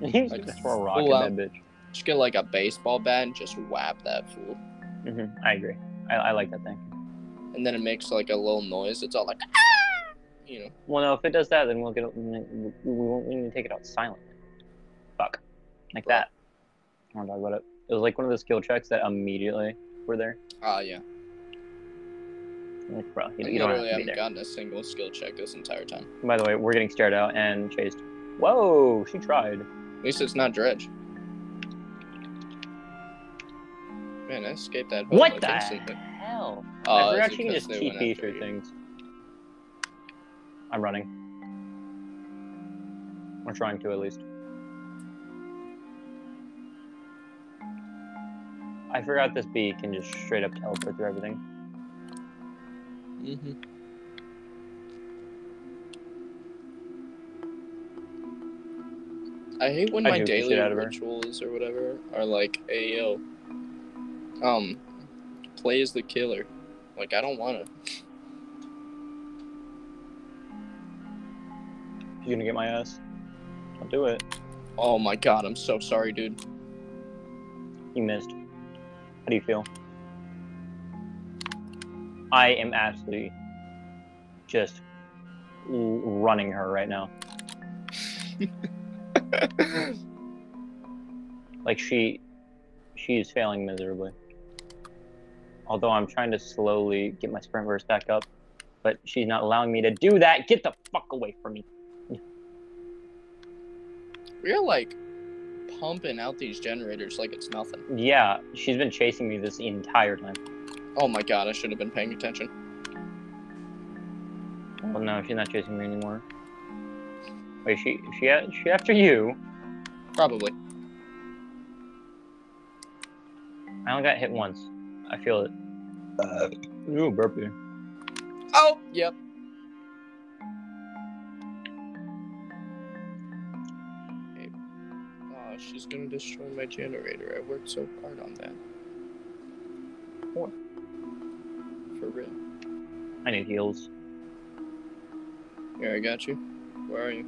You Like, just throw a rock at that bitch. Just get like a baseball bat and just whap that fool, hmm I agree. I, I like that thing. And then it makes like a little noise. It's all like, "Ah!" you know. Well, no, if it does that, then we'll get. We we won't we need to take it out silently. Fuck, like that. I to talk about it. It was like one of the skill checks that immediately were there. Ah, yeah. Like, bro, you, I you don't have literally to be haven't there. gotten a single skill check this entire time. By the way, we're getting stared out and chased. Whoa, she tried. At least it's not dredge. Man, I escaped that. What like, the instantly. Hell? Oh, I is forgot it she just they went TP through you? things. I'm running. We're trying to at least. I forgot this bee can just straight up teleport through everything. Mm-hmm. I hate when I my daily shit out of her. rituals or whatever are like, "Hey yo, um, play as the killer." Like I don't want to. You gonna get my ass? I'll do it. Oh my god, I'm so sorry, dude. You missed. How do you feel? I am absolutely just running her right now. Like she, she is failing miserably. Although I'm trying to slowly get my sprint burst back up, but she's not allowing me to do that. Get the fuck away from me! We're like pumping out these generators like it's nothing. Yeah, she's been chasing me this entire time. Oh my god, I should have been paying attention. Oh no, she's not chasing me anymore. Wait, she she she after you? Probably. I only got hit once. I feel it. Ooh, burpee. Oh, yep. Hey. Oh, she's gonna destroy my generator. I worked so hard on that. What? For real. I need heals. Here, I got you. Where are you?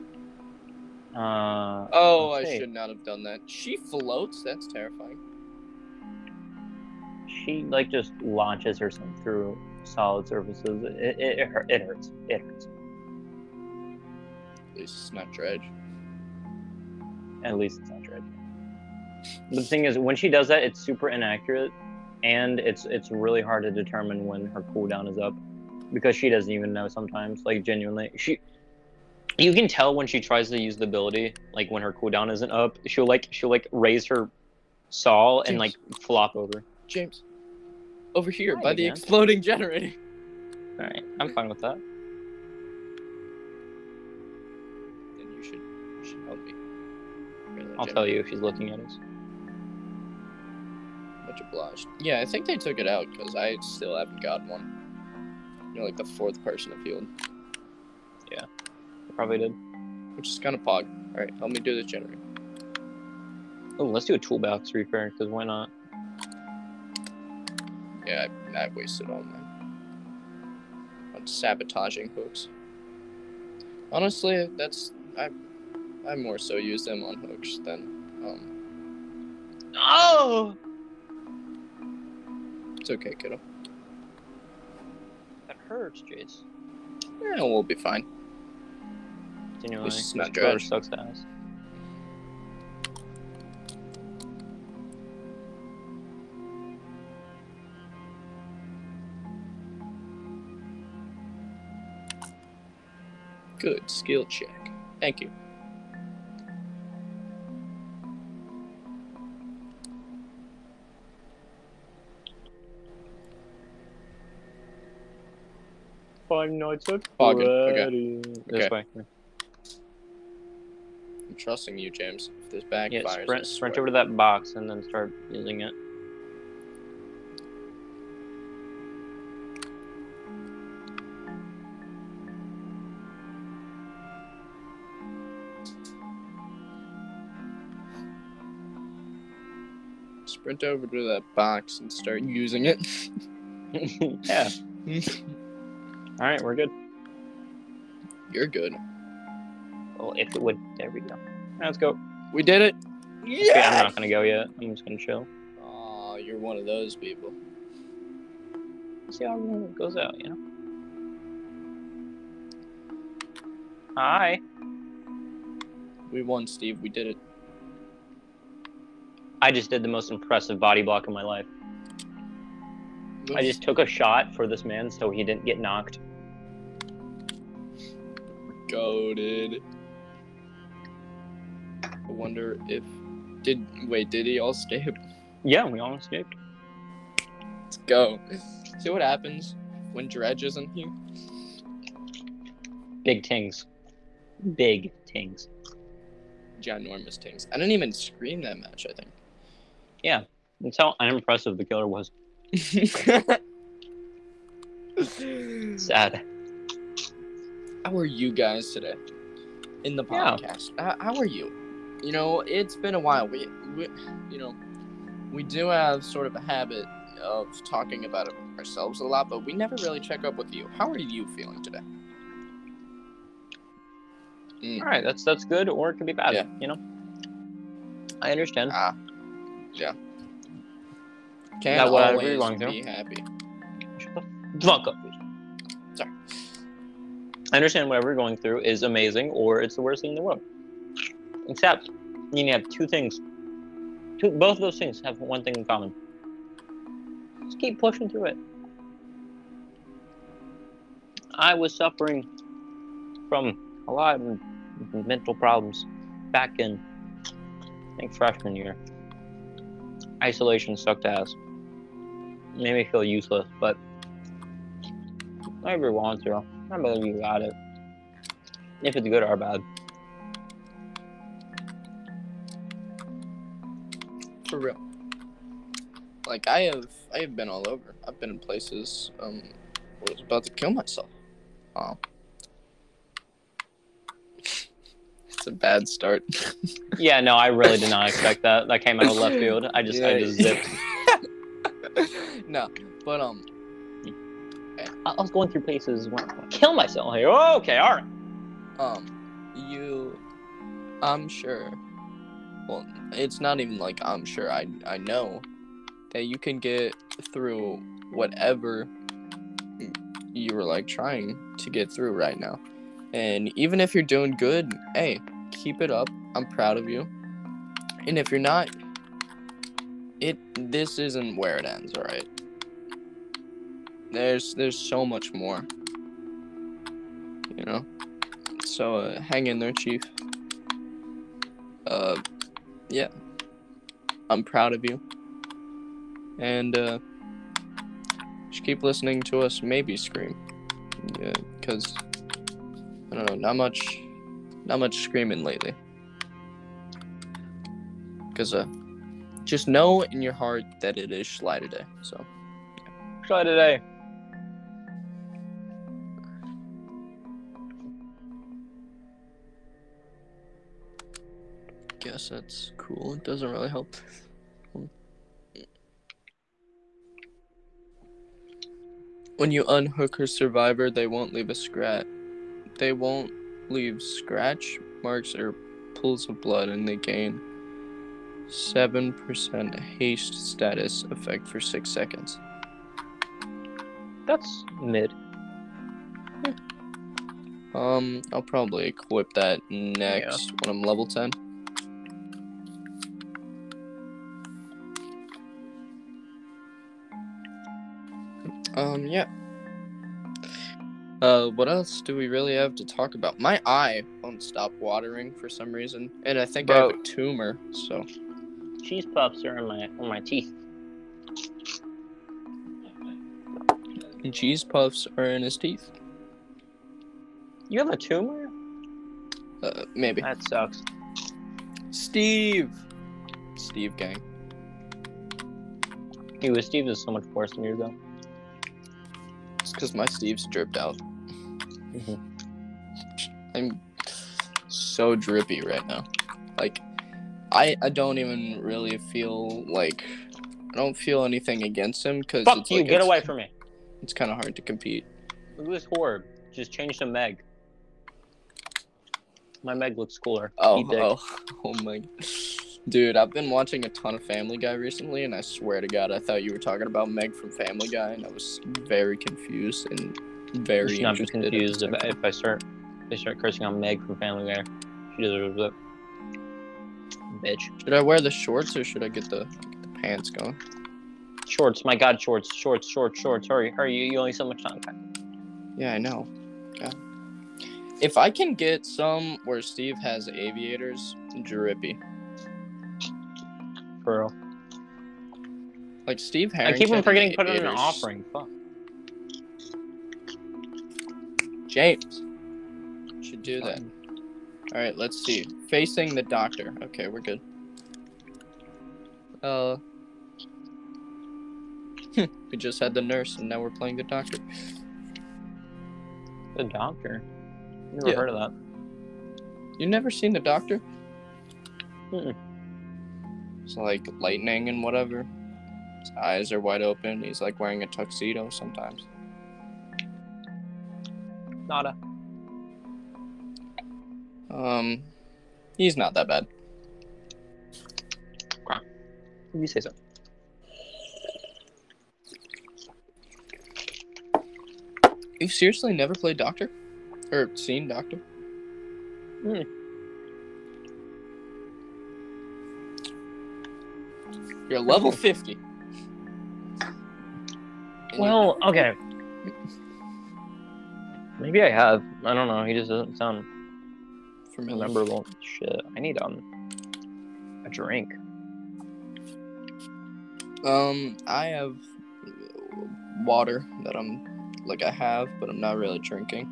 Uh. Oh, I should not have done that. She floats? That's terrifying. She like just launches herself through solid surfaces. It it, it, hurt, it hurts. It hurts. At least it's not dredge. At least it's not dredge. The thing is, when she does that, it's super inaccurate, and it's it's really hard to determine when her cooldown is up, because she doesn't even know sometimes. Like genuinely, she. You can tell when she tries to use the ability, like when her cooldown isn't up. She'll like she'll like raise her saw and like flop over. James. Over here, Hi by the again. exploding generator. All right, I'm fine with that. Then you should, you should help me. I'll tell you if she's looking at us. Much obliged. Yeah, I think they took it out because I still haven't got one. You're like the fourth person I've healed, Probably did. which is kind of pog. Alright, help me do this generator. Oh, let's do a toolbox repair because why not? Yeah, I, I wasted all mine. On sabotaging hooks. Honestly, that's. I, I more so use them on hooks than. Um, Oh, it's okay, kiddo. that hurts, Jace. Yeah, we'll be fine. Continually, is not dredge. sucks ass. Good skill check. Thank you. Five nights at Poggin, okay. Freddy's. This way. I'm trusting you, James. If this backfires, Yeah, I sprint, sprint swear. over to that box and then start using it. Sprint over to that box and start using it. yeah. All right, we're good. You're good. Well, if it would, there we go. Now Let's go. We did it. Okay, I'm not gonna go yet. I'm just gonna chill. Oh, you're one of those people. See how it goes out, you know. Hi. We won, Steve. We did it. I just did the most impressive body block of my life. I just took a shot for this man so he didn't get knocked. goaded. I wonder if did wait did he all escape? Yeah, we all escaped. Let's go. See what happens when Dredge isn't here. Big tings. Big tings. Ginormous things. I didn't even scream that match. I Yeah, that's how unimpressive the killer was. Sad. How are you guys today? In the Yeah. podcast. Uh, how are you? You know, it's been a while. We, we, you know, we do have sort of a habit of talking about it ourselves a lot, but we never really check up with you. How are you feeling today? Mm, All right, that's that's good, or it could be bad. Yeah. You know. I understand. ah, yeah. Can't That whatever always you're going through. be happy. Shut the fuck up. Sorry. I understand whatever you're going through is amazing, or it's the worst thing in the world. Except you need to have two things. Two, both of those things have one thing in common. Just keep pushing through it. I was suffering from a lot of mental problems back in, I think, freshman year. Isolation sucked ass. Made me feel useless, but every once want to, I believe you got it. If it's good or bad. For real. Like I have I have been all over. I've been in places um I was about to kill myself. Um It's a bad start. Yeah, no, I really did not expect that. That came out of left field. I just, I just zipped. no, but um I I was going through places where I kill myself. Here. Oh, okay, all right. um you I'm sure well it's not even like I'm sure I I know that you can get through whatever you were like trying to get through right now. And even if you're doing good, hey, keep it up. I'm proud of you. And if you're not, it this isn't where it ends, all right? There's there's so much more. You know? So uh, hang in there, chief. Uh yeah. I'm proud of you. And uh just keep listening to us maybe scream. Yeah, cuz I don't know, not much not much screaming lately. Cuz uh just know in your heart that it is Schley today. So, Try today. guess that's cool. It doesn't really help. When you unhook her survivor, they won't leave a scratch. They won't leave scratch marks or pools of blood, and they gain seven percent haste status effect for six seconds. That's mid. Um, I'll probably equip that next when I'm level ten. Um, yeah. Uh, what else do we really have to talk about? My eye won't stop watering for some reason, and I think I have a tumor. So, Cheese puffs are in my on my teeth. and cheese puffs are in his teeth. You have a tumor? Uh, maybe. That sucks. Steve. Steve gang. Dude, Steve is so much worse than you though. It's because my Steve's dripped out. Mhm. I'm so drippy right now. Like, I I don't even really feel like I don't feel anything against him because Fuck it's you! like Get it's, away from me. It's kind of hard to compete. Look at this horde. Just change to Meg. My Meg looks cooler. Oh, oh, oh my, dude! I've been watching a ton of Family Guy recently, and I swear to God, I thought you were talking about Meg from Family Guy, and I was very confused and You very should not be interested at the confused if, if I start if I start cursing on Meg from Family Guy. She deserves it. Bitch. Should I wear the shorts or should I get the, get the pants going? Shorts, my god, shorts, shorts, shorts, shorts. Hurry, hurry, you, you only so much time. Yeah, I know. God. If I can get some where Steve has aviators, drippy. For real. Like Steve has. I keep on forgetting to put it in an offering. Fuck. James. Should do that. All right, let's see. Facing the doctor. Okay, we're good. Uh. we just had the nurse, and now we're playing the doctor. The doctor. Never Yeah. heard of that. You never seen the doctor? Mm-mm. It's like lightning and whatever. His eyes are wide open. He's like wearing a tuxedo sometimes. Nada. Um, he's not that bad. You say so. You seriously never played Doctor, or seen Doctor? Hmm. You're level fifty. Well, okay. Maybe I have. I don't know. He just doesn't sound familiar. memorable. Shit. I need um a drink. Um, I have water that I'm like I have, but I'm not really drinking.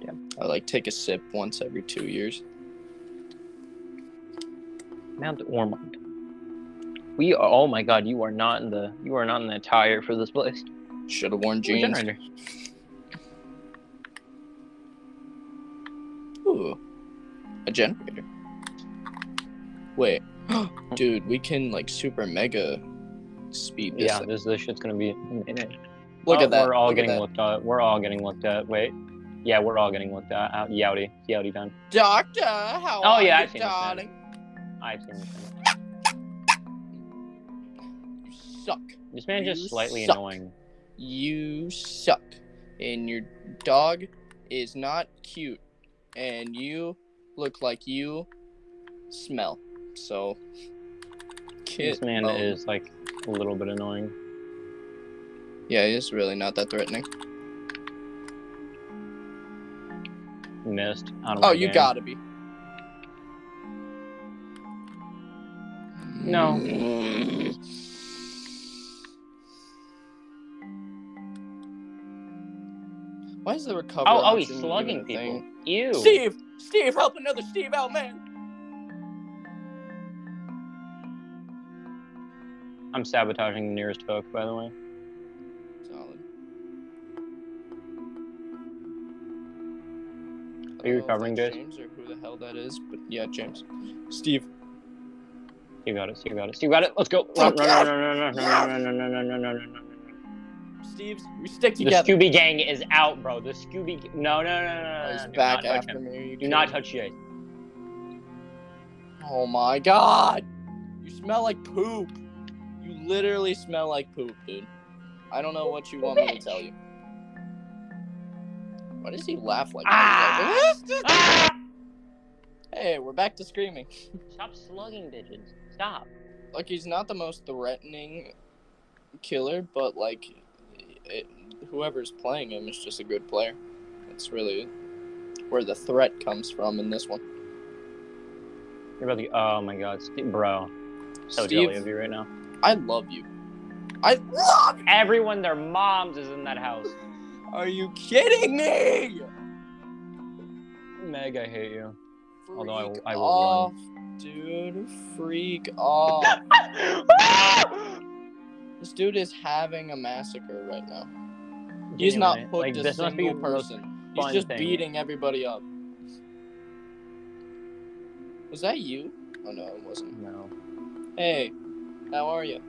Yeah. I like take a sip once every two years. Mount Ormond. We are. Oh my God! You are not in the. You are not in the attire for this place. Should have worn jeans. A generator. Wait, dude, we can like super mega speed this. Yeah, this this shit's gonna be. In it. Look Oh, at that. We're all look getting looked at. We're all getting looked at. Wait. Yeah, we're all getting looked at. Out. Yowdy. Yowdy done. Doctor, how Oh, are yeah, you, I've man. darling? I've seen this. Man. You suck. This man's just slightly suck. annoying. You suck. And your dog is not cute. And you look like you smell. So, This man oh, is like a little bit annoying. Yeah, he's really not that threatening. Missed. Oh, you game. gotta be. No. Mm. Why is the recovery? Oh, oh, he's slugging people. Ew. Steve, Steve, help another Steve out, man. I'm sabotaging the nearest hook, by the way. Solid. Are you I don't know if recovering, Jace? James or who the hell that is, but yeah, James. Steve. You got it. You got it. You got it. Let's go. Oh, run, run, run, run, run, run, run, run, run, run, run, run, run, run. Steve's, we stick The. Scooby Gang is out, bro. The Scooby. No, no, no, no, no. No, he's back after him. me. You Do not touch Jay. Oh my god! You smell like poop. You literally smell like poop, dude. I don't know what you want me to tell you. Why does he laugh like Ah! that? Ah! Hey, we're back to screaming. Stop slugging bitches. Stop. Like he's not the most threatening killer, but like it, whoever's playing him is just a good player. That's really where the threat comes from in this one. You're about to. Oh my God, Steve, bro. So Steve, jelly of you right now. I love you. I love. Everyone, their moms is in that house. Are you kidding me? Meg, I hate you. Although I- Freak I will off, dude. Freak off. this dude is having a massacre right now. He's not Genuinely. hooked Like, a single person. He's just thing. beating everybody up. Was that you? Oh no, it wasn't. No. Hey, how are you?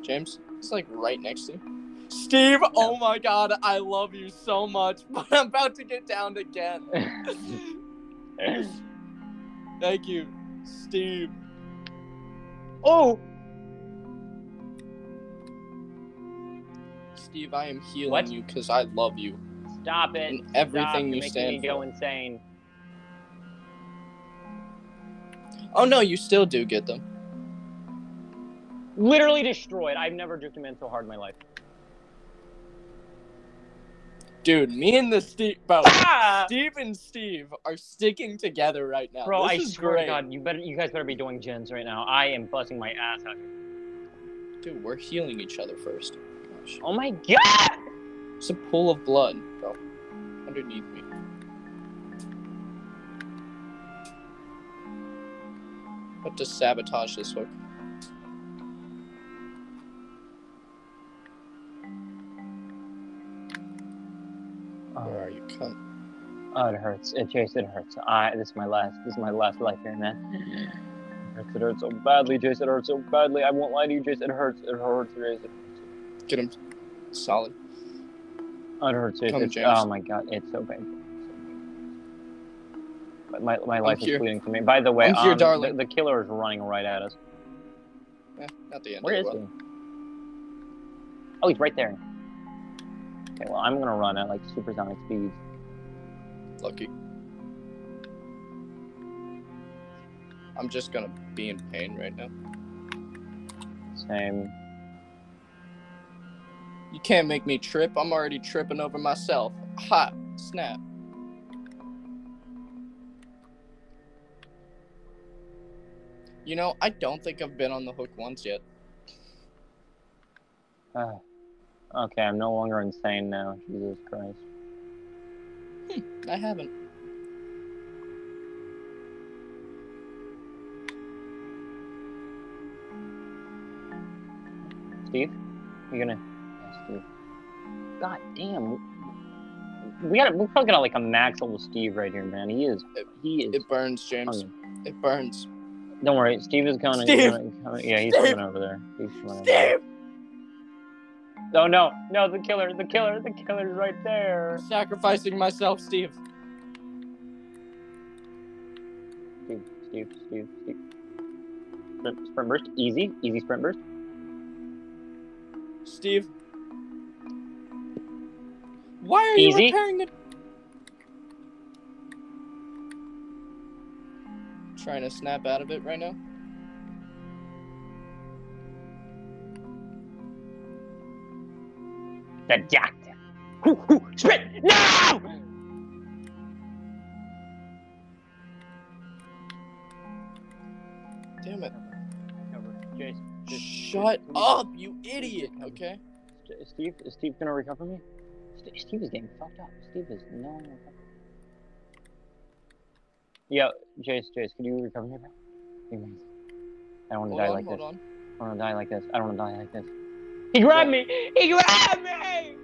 James? It's like right next to you. Steve, oh my god, I love you so much, but I'm about to get downed again. Thank you, Steve. oh! Steve, I am healing What? you because I love you Stop it. and everything Stop. you stand me go insane. Oh no, you still do get them. Literally destroyed. I've never juked a man so hard in my life. Dude, me and the Steve, bro, Ah! Steve and Steve are sticking together right now. Bro, this I is swear great. to God, you better, you guys better be doing gens right now. I am busting my ass out. here. Dude, we're healing each other first. Gosh. Oh my God! It's a pool of blood, bro. Underneath me. What to sabotage this hook? Where are you, cunt? Oh, it hurts. It Jace, it hurts. I this is my last this is my last life here, man. It hurts, it hurts so badly, Jace. It hurts so badly. I won't lie to you, Jace. It hurts. It hurts, Jace. Get him solid. Hurts, Jace. Come, James. oh my god, it's so painful. But my my life is bleeding for me. By the way, I'm here, um, darling. The, the killer is running right at us. Eh, not the end Where of he? Oh, he's right there. Okay, well, I'm gonna run at like supersonic speeds. Lucky. I'm just gonna be in pain right now. Same. You can't make me trip. I'm already tripping over myself. Hot Snap. You know, I don't think I've been on the hook once yet. Ah. okay, I'm no longer insane now. Jesus Christ. Hmm, I haven't. Steve, you gonna? Steve. God damn. We got we're probably got like a max level Steve right here, man. He is he is. It burns, James. It burns. Don't worry, Steve is coming. Steve! He's coming, coming- yeah, he's Steve! coming over there. He's coming over there. Oh no, no, the killer, the killer, the killer's right there. Sacrificing myself, Steve. Steve, Steve, Steve, Steve. Sprint, sprint burst, easy, easy sprint burst. Steve. Why are you repairing it? Trying to snap out of it right now. The doctor. Hoo, hoo, sprint! No! Damn it. Jace, just- Shut up, you idiot. Okay. St- Steve, is Steve gonna recover me? St- Steve is getting fucked up. Steve is no. Yeah, Jace, Jace, could you recover me, bro? Please. I don't want to die on, like this. on. I don't want to die like this. I don't want to die like this. He grabbed me! He grabbed me!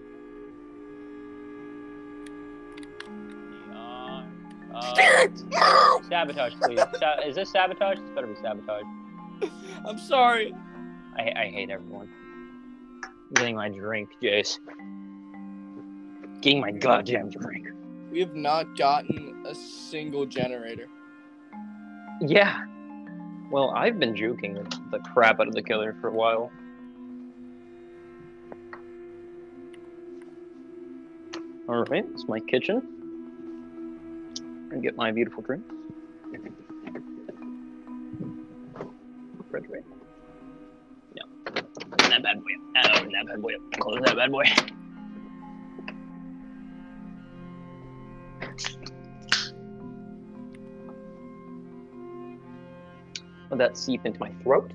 Uh, sabotage, please. Sa- is this sabotage? This better be sabotage. I'm sorry. I, I hate everyone. I'm Getting my drink, Jace. Getting my goddamn drink. We have not gotten a single generator. Yeah. Well, I've been juking the, crap out of the killer for a while. Alright, it's my kitchen. And get my beautiful drink. Refrigerate. Yeah. That bad boy. Uh, that bad boy. Close that bad boy. Let that seep into my throat.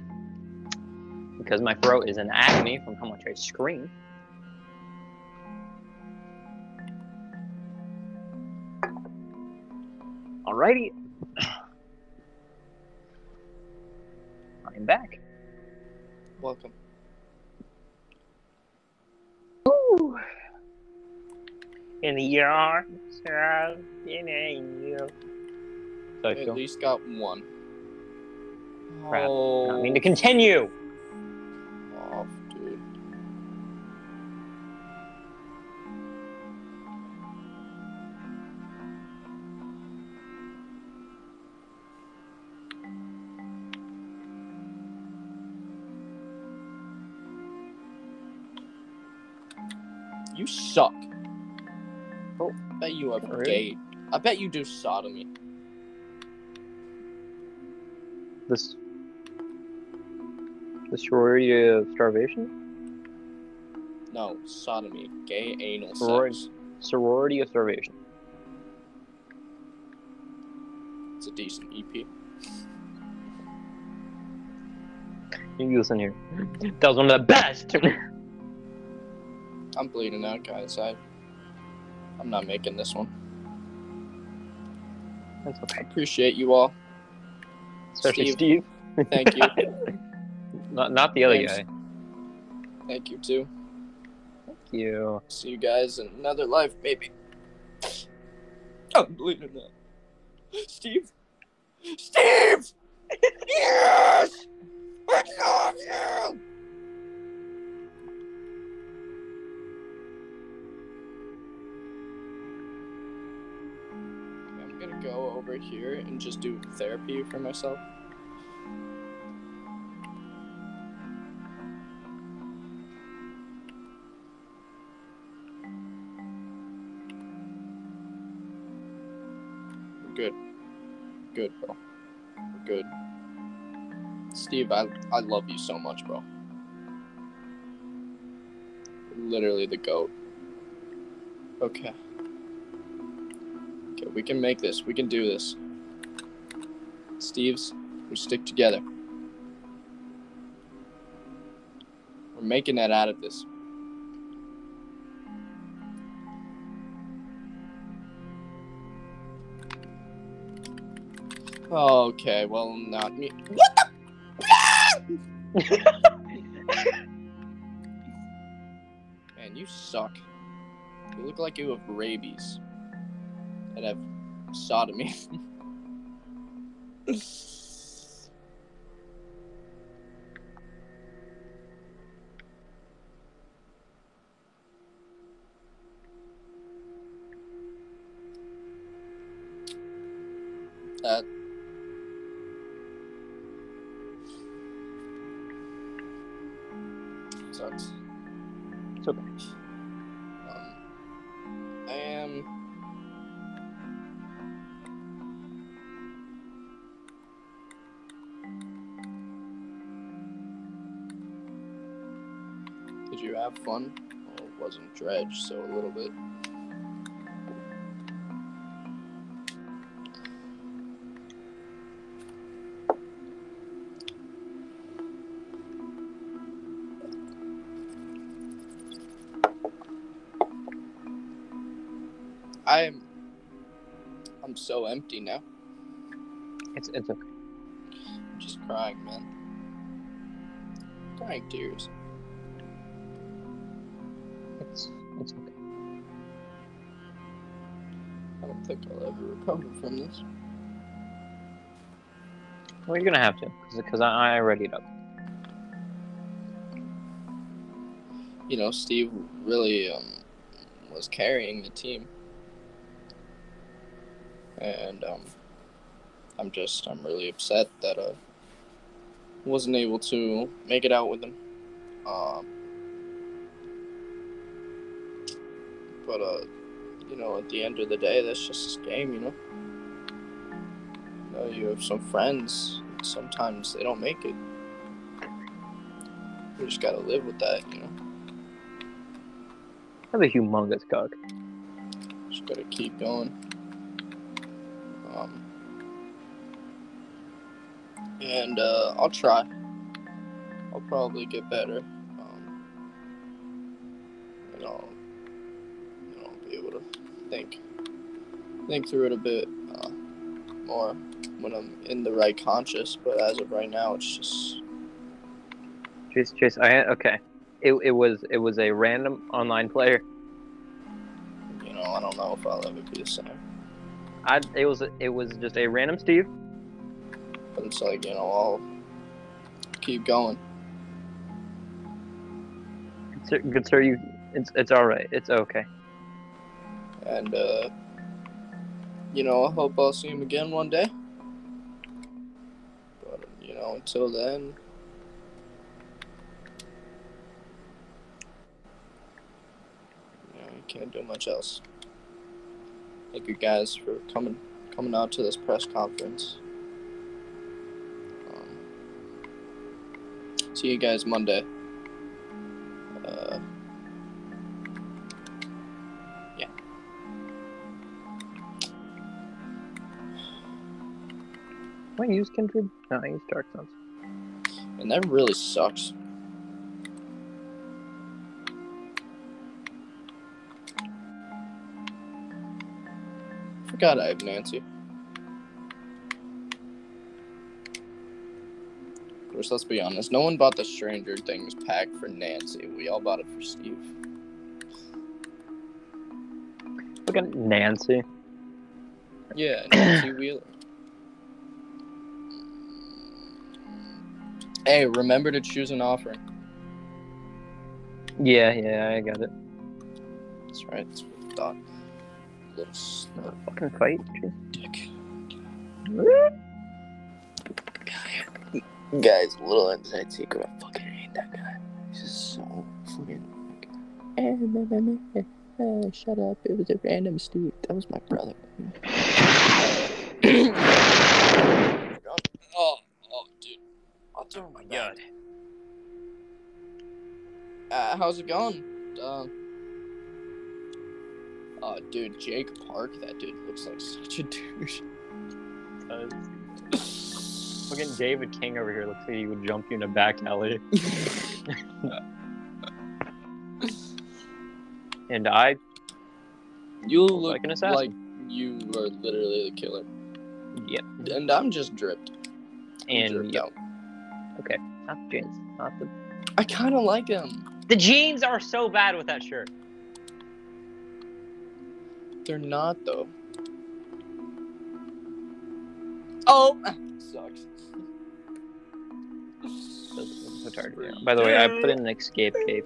Because my throat is in agony from how much I scream. Alrighty. I'm back. Welcome. Ooh. In the of an angel. So At least got one. Crap. Oh, I mean to oh. continue. off, dude. You suck. Oh. bet you have Really? gay. I bet you do sodomy. This. The sorority of starvation? No, sodomy. Gay anal Sorority. sex. Sorority of starvation. It's a decent EP. You listen here. That was one of the best. I'm bleeding out, guys. I, I'm not making this one. That's I appreciate you all. Especially Steve. Steve. Thank you. not, not the other Thanks. guy. Thank you too. Thank you. See you guys in another life, maybe. I'm bleeding out. Steve. Steve. yes. I love you. I'm gonna go over here and just do therapy for myself. Good, bro. We're good. Steve, I I love you so much, bro. Literally the goat. Okay. Okay, we can make this. We can do this. Steve's, we stick together. We're making that out of this. Okay, well, not me. What the? Man, you suck. You look like you have rabies. And have sodomy. that uh, have fun? Well, it wasn't dredge, so a little bit. I'm I'm so empty now. It's it's okay. I'm just crying, man. Crying tears. Think I'll ever recover from this. Well, you're gonna have to, because I, I readied up. You know, Steve really um, was carrying the team, and um, I'm just I'm really upset that uh wasn't able to make it out with him. Um, but uh, know, at the end of the day, that's just this game, you know. You know, you have some friends. Sometimes they don't make it. You just gotta live with that, you know. Have a humongous cock. Just gotta keep going. Um, and uh, I'll try. I'll probably get better. Think through it a bit uh, more when I'm in the right conscious. But as of right now, it's just Chase, Chase, I okay. It, it was it was a random online player. you know I don't know if I'll ever be the same. I it was it was just a random Steve. But it's like you know I'll keep going. Sir, good sir, you it's it's all right. It's okay. And, uh, you know, I hope I'll see him again one day. But, you know, until then. You know, can't do much else. Thank you guys for coming coming out to this press conference. Um, see you guys Monday. I use Kindred? No, I use Dark Sense. And that really sucks. Forgot I have Nancy. Of course, let's be honest. No one bought the Stranger Things pack for Nancy. We all bought it for Steve. Look at Nancy. Yeah, Nancy Wheeler. Hey, remember to choose an offering. Yeah, yeah, I got it. That's right. That's what I thought. Little snub Fucking fight. Dick. Guys, a little inside secret. I fucking hate that guy. He's just so fucking. Like, eh, shut up. It was a random Steve. That was my brother. oh, oh, dude. I'll turn my god. Uh, how's it going? Uh, oh, dude, Jake Park. That dude looks like such a douche. Fucking David King over here looks like he would jump you in a back alley. And I You look like an assassin. like you are literally the killer. Yep. And I'm just dripped. I'm And dripped yep, out. not the jeans. Not the I kind of like them. The jeans are so bad with that shirt. They're not though. Oh, sucks. So, so tired of. By the way, I put in an escape cake.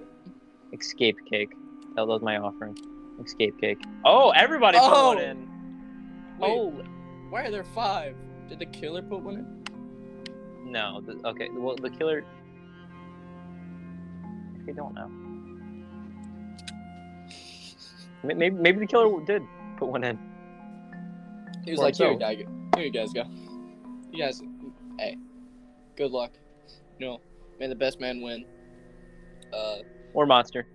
Escape cake. That was my offering. Escape cake. Oh, everybody put Oh! one in. Wait, Oh why are there five? Did the killer put one in? no. The, okay. Well, the killer. I don't know. Maybe maybe the killer did put one in. He was Or like, here, you go. here you guys go. You guys, hey, good luck. You know, may the best man win. Uh, Or monster.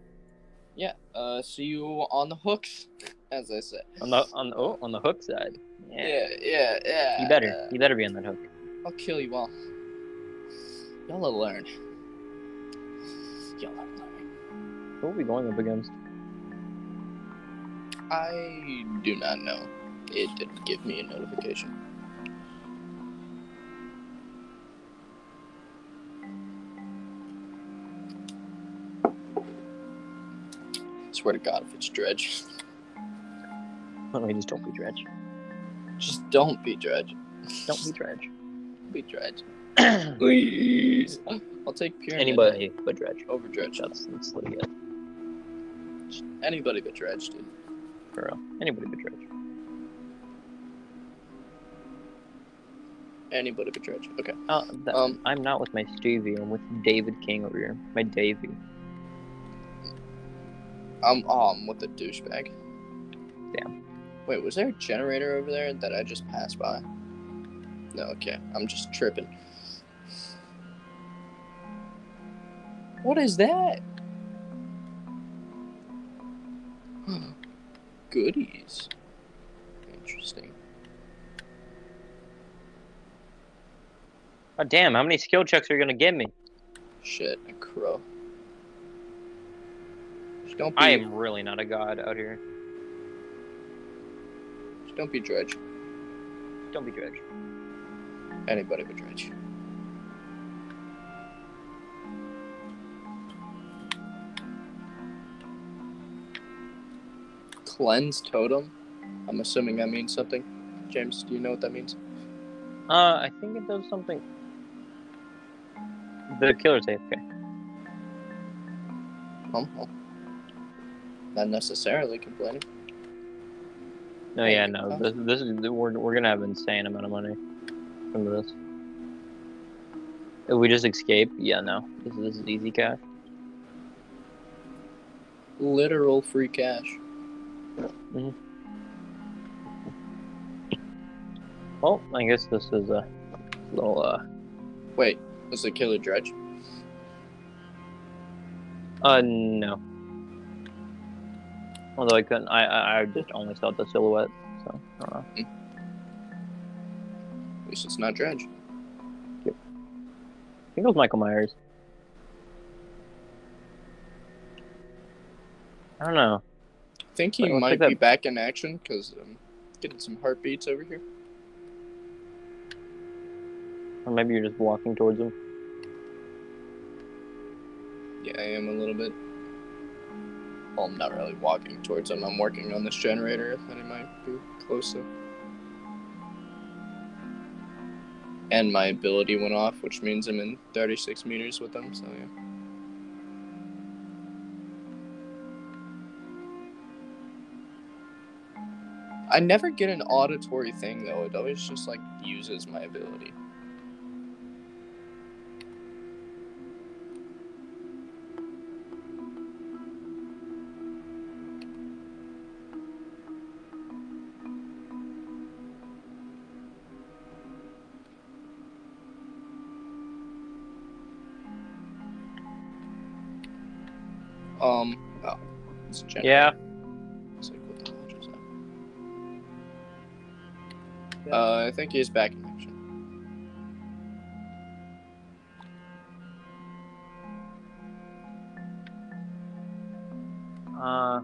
yeah. Uh, see you on the hooks, as I said. On the on the oh on the hook side. Yeah. Yeah, yeah, yeah. You better. uh, You better be on that hook. I'll kill you all. Y'all will learn. Y'all will learn. Who are we going up against? I do not know. It didn't give me a notification. Swear to God, if it's Dredge, Why don't we just don't be dredge? just don't be Dredge. Don't be dredge. Be Dredge. Please. I'll take Pyramid Anybody but dredge. over Dredge. That's that's what you get. Anybody but Dredge, dude. For real. Anybody but dredge. Anybody but Dredge. Okay. Oh, that, Um, I'm not with my Stevie. I'm with David King over here. My Davy. I'm um with the douchebag. Damn. Wait, was there a generator over there that I just passed by? No, okay. I'm just tripping. What is that? Goodies. Interesting. Oh damn! How many skill checks are you gonna give me? Shit, a crow. Just don't be, I am really not a god out here. just don't be dredge. Don't be dredge. Anybody but dredge. Cleanse totem. I'm assuming that means something. James, do you know what that means? Uh, I think it does something. The killer's AFK. Oh, well. Not necessarily complaining. No, yeah, no. This, this is we're we're gonna have insane amount of money from this. If we just escape, yeah, no. This, this is easy cash. Literal free cash. Well, I guess this is a little uh Wait, was the killer dredge? uh no. Although I couldn't, I I, I just only saw the silhouette, so I don't know. At least it's not dredge. I think it was Michael Myers. I don't know. I think he might take be that- back in action because um, getting some heartbeats over here. Or maybe you're just walking towards him. Yeah, I am a little bit. Well, I'm not really walking towards him. I'm working on this generator that he might be close to. And my ability went off, which means I'm in 36 meters with him, so yeah. I never get an auditory thing though. It always just like uses my ability. Um, oh. Yeah. Uh, I think he's back in action. Uh,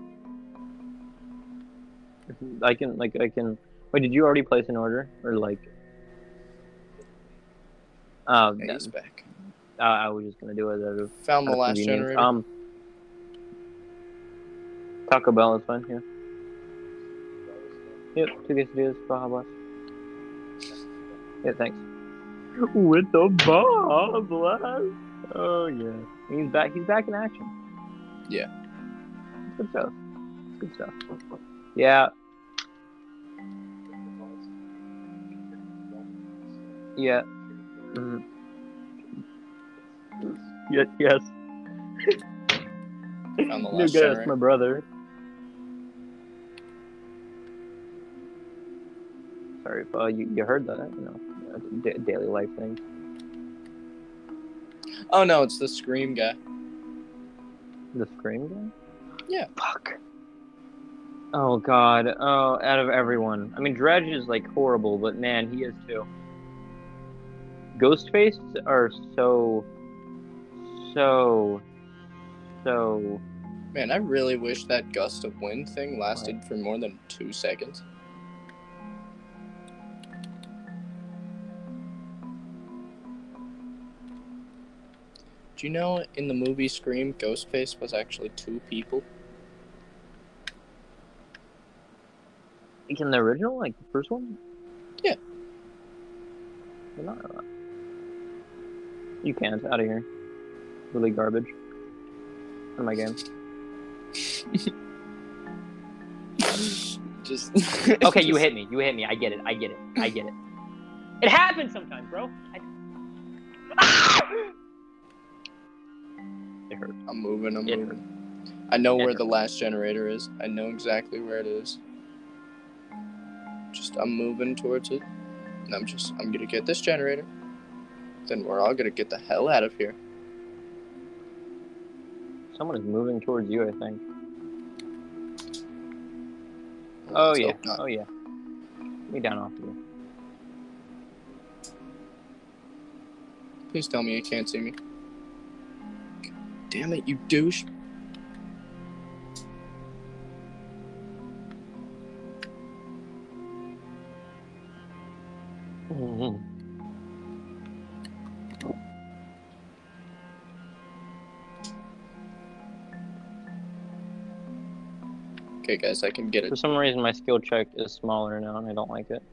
I can like I can. Wait, did you already place an order or like Um, Yeah, he's back. uh, I was just gonna do it out of, Found the last generator. Um, Taco Bell is fine. Yeah. Yep. Two quesadillas, Baja Blast. Yeah, thanks. With the ball Blast. Oh yeah. He's back. He's back in action. Yeah. It's good stuff. It's good stuff. Yeah. Yeah. Mhm. Yes. Yes. Found the You last my brother. Sorry if uh, you, you heard that, you know, da- daily life thing. Oh no, it's the scream guy. The Scream guy? Yeah. Fuck. Oh god. Oh, out of everyone. I mean, Dredge is like horrible, but man, he is too. Ghostface are so, so, so. Man, I really wish that gust of wind thing lasted for more than two seconds. You know in the movie Scream, Ghostface was actually two people? Like in the original, like the first one. Yeah. Don't know that. You can't out of here. Really garbage. In my game. Just Okay, you hit me. You hit me. I get it. I get it. I get it. It happens sometimes, bro. I... Ah! It hurt. I'm moving. I'm It moving. I know It where hurt. the last generator is. I know exactly where it is. Just I'm moving towards it, and I'm just I'm gonna get this generator. Then we're all gonna get the hell out of here. Someone is moving towards you, I think. Oh Let's yeah. not. Oh yeah. Me down off of you. Please tell me you can't see me. Damn it, you douche. Okay, guys, I can get it. For some reason, my skill check is smaller now, and I don't like it.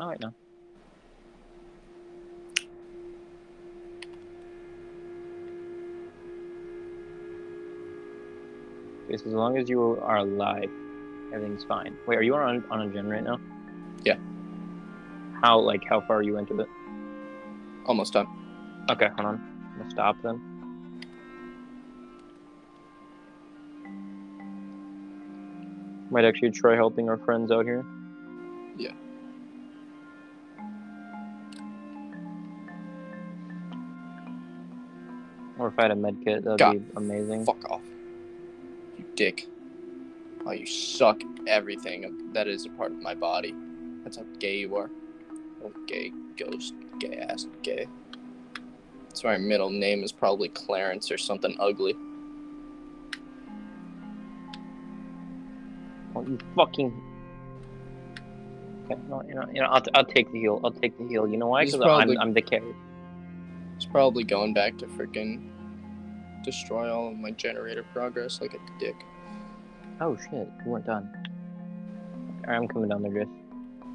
Oh wait, no. As long as you are alive, everything's fine. Wait, are you on on a gen right now? Yeah. How like how far are you into it? Almost done. Okay, hold on. I'm gonna stop then. Might actually try helping our friends out here. Yeah. Or if I had a med kit, that'd God, be amazing. Fuck off. Dick. Oh, you suck everything that is a part of my body. That's how gay you are. Oh, gay ghost, gay ass, gay. That's why my middle name is probably Clarence or something ugly. Oh, you fucking. Okay, no, you know, you know, I'll, I'll take the heal. I'll take the heal. You know why? Because I'm, I'm the carry. It's probably going back to freaking destroy all of my generator progress like a dick. Oh shit, you weren't done. Alright, I'm coming down there, Jess.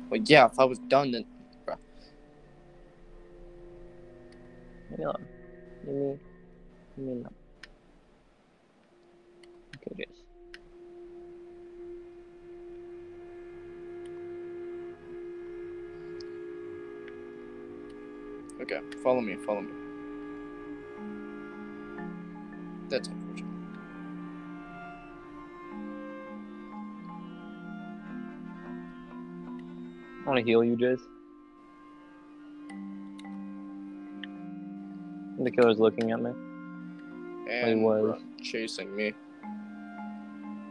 Well, yeah, if I was done, then Leave me alone. Leave me, leave me alone. Okay, okay, follow me, follow me. That's unfortunate. I want to heal you, Jess. The killer's looking at me. And was. chasing me.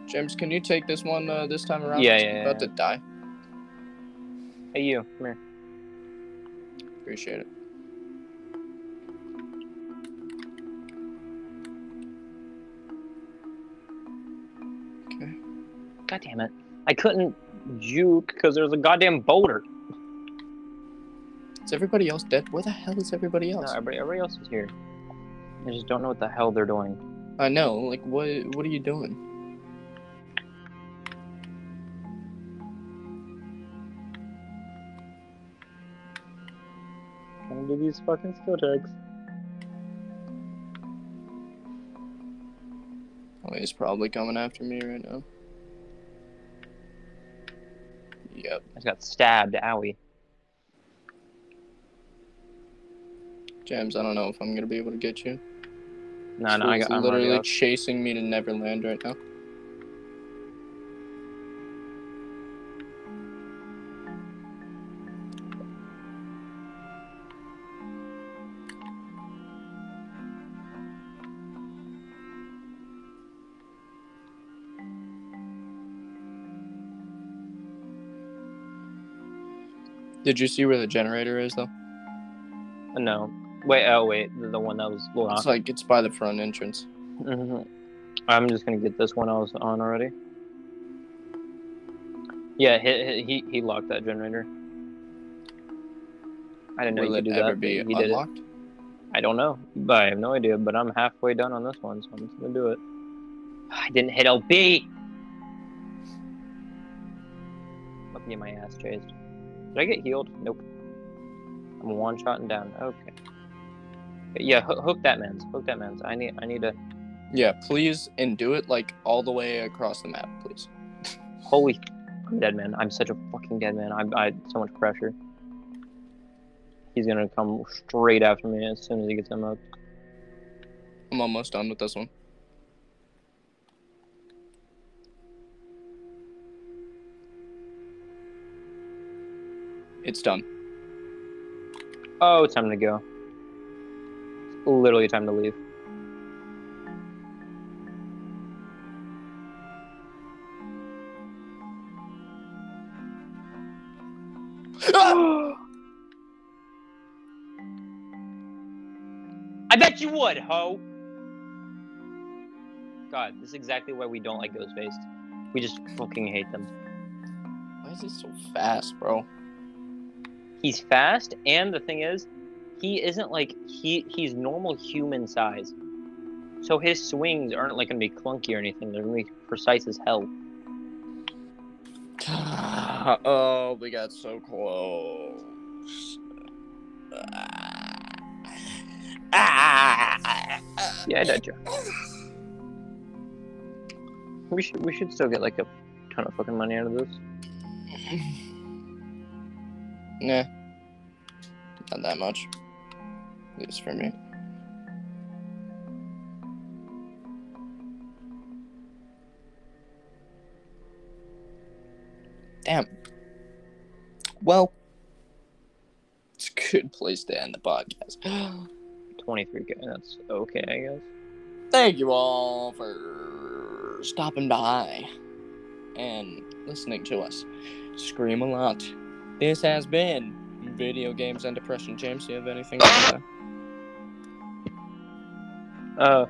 James, can you take this one uh, this time around? Yeah, yeah, I'm yeah, about yeah. to die. Hey, you, come here. Appreciate it. God damn it. I couldn't juke because there's a goddamn boulder. Is everybody else dead? Where the hell is everybody else? No, everybody, everybody else is here. I just don't know what the hell they're doing. I know. Like, what? What are you doing? Trying to do these fucking skill checks. Oh, he's probably coming after me right now. Yep. I just got stabbed, owie. James, I don't know if I'm gonna be able to get you. No, no, I got. I'm already literally up. chasing me to Neverland right now. Did you see where the generator is though? No. Wait, oh wait, the, the one that was It's locked. like it's by the front entrance. hmm I'm just gonna get this one I was on already. Yeah, he, he he locked that generator. I didn't know Will you could do ever that. be he did it. unlocked? I don't know, but I have no idea. But I'm halfway done on this one, so I'm just gonna do it. I didn't hit LB. Let me get my ass chased. Did I get healed? Nope. I'm one shot and down. Okay. Yeah, hook, hook that man's. Hook that man's. I need. I need to. Yeah, please, and do it like all the way across the map, please. Holy, I'm dead man. I'm such a fucking dead man. I, I had so much pressure. He's gonna come straight after me as soon as he gets him up. I'm almost done with this one. It's done. Oh, it's time to go. It's literally time to leave. I bet you would, ho. God, this is exactly why we don't like Ghostface. We just fucking hate them. Why is he so fast, bro? He's fast, and the thing is, he isn't like he he's normal human size. So his swings aren't like gonna be clunky or anything. They're gonna be precise as hell. oh, we got so close. Yeah, I did you. We should we should still get like a ton of fucking money out of this. Nah. Not that much. At least for me. Damn. Well, it's a good place to end the podcast. 23k. That's okay, I guess. Thank you all for stopping by and listening to us scream a lot. This has been Video Games and Depression. James, do you have anything to say? Uh,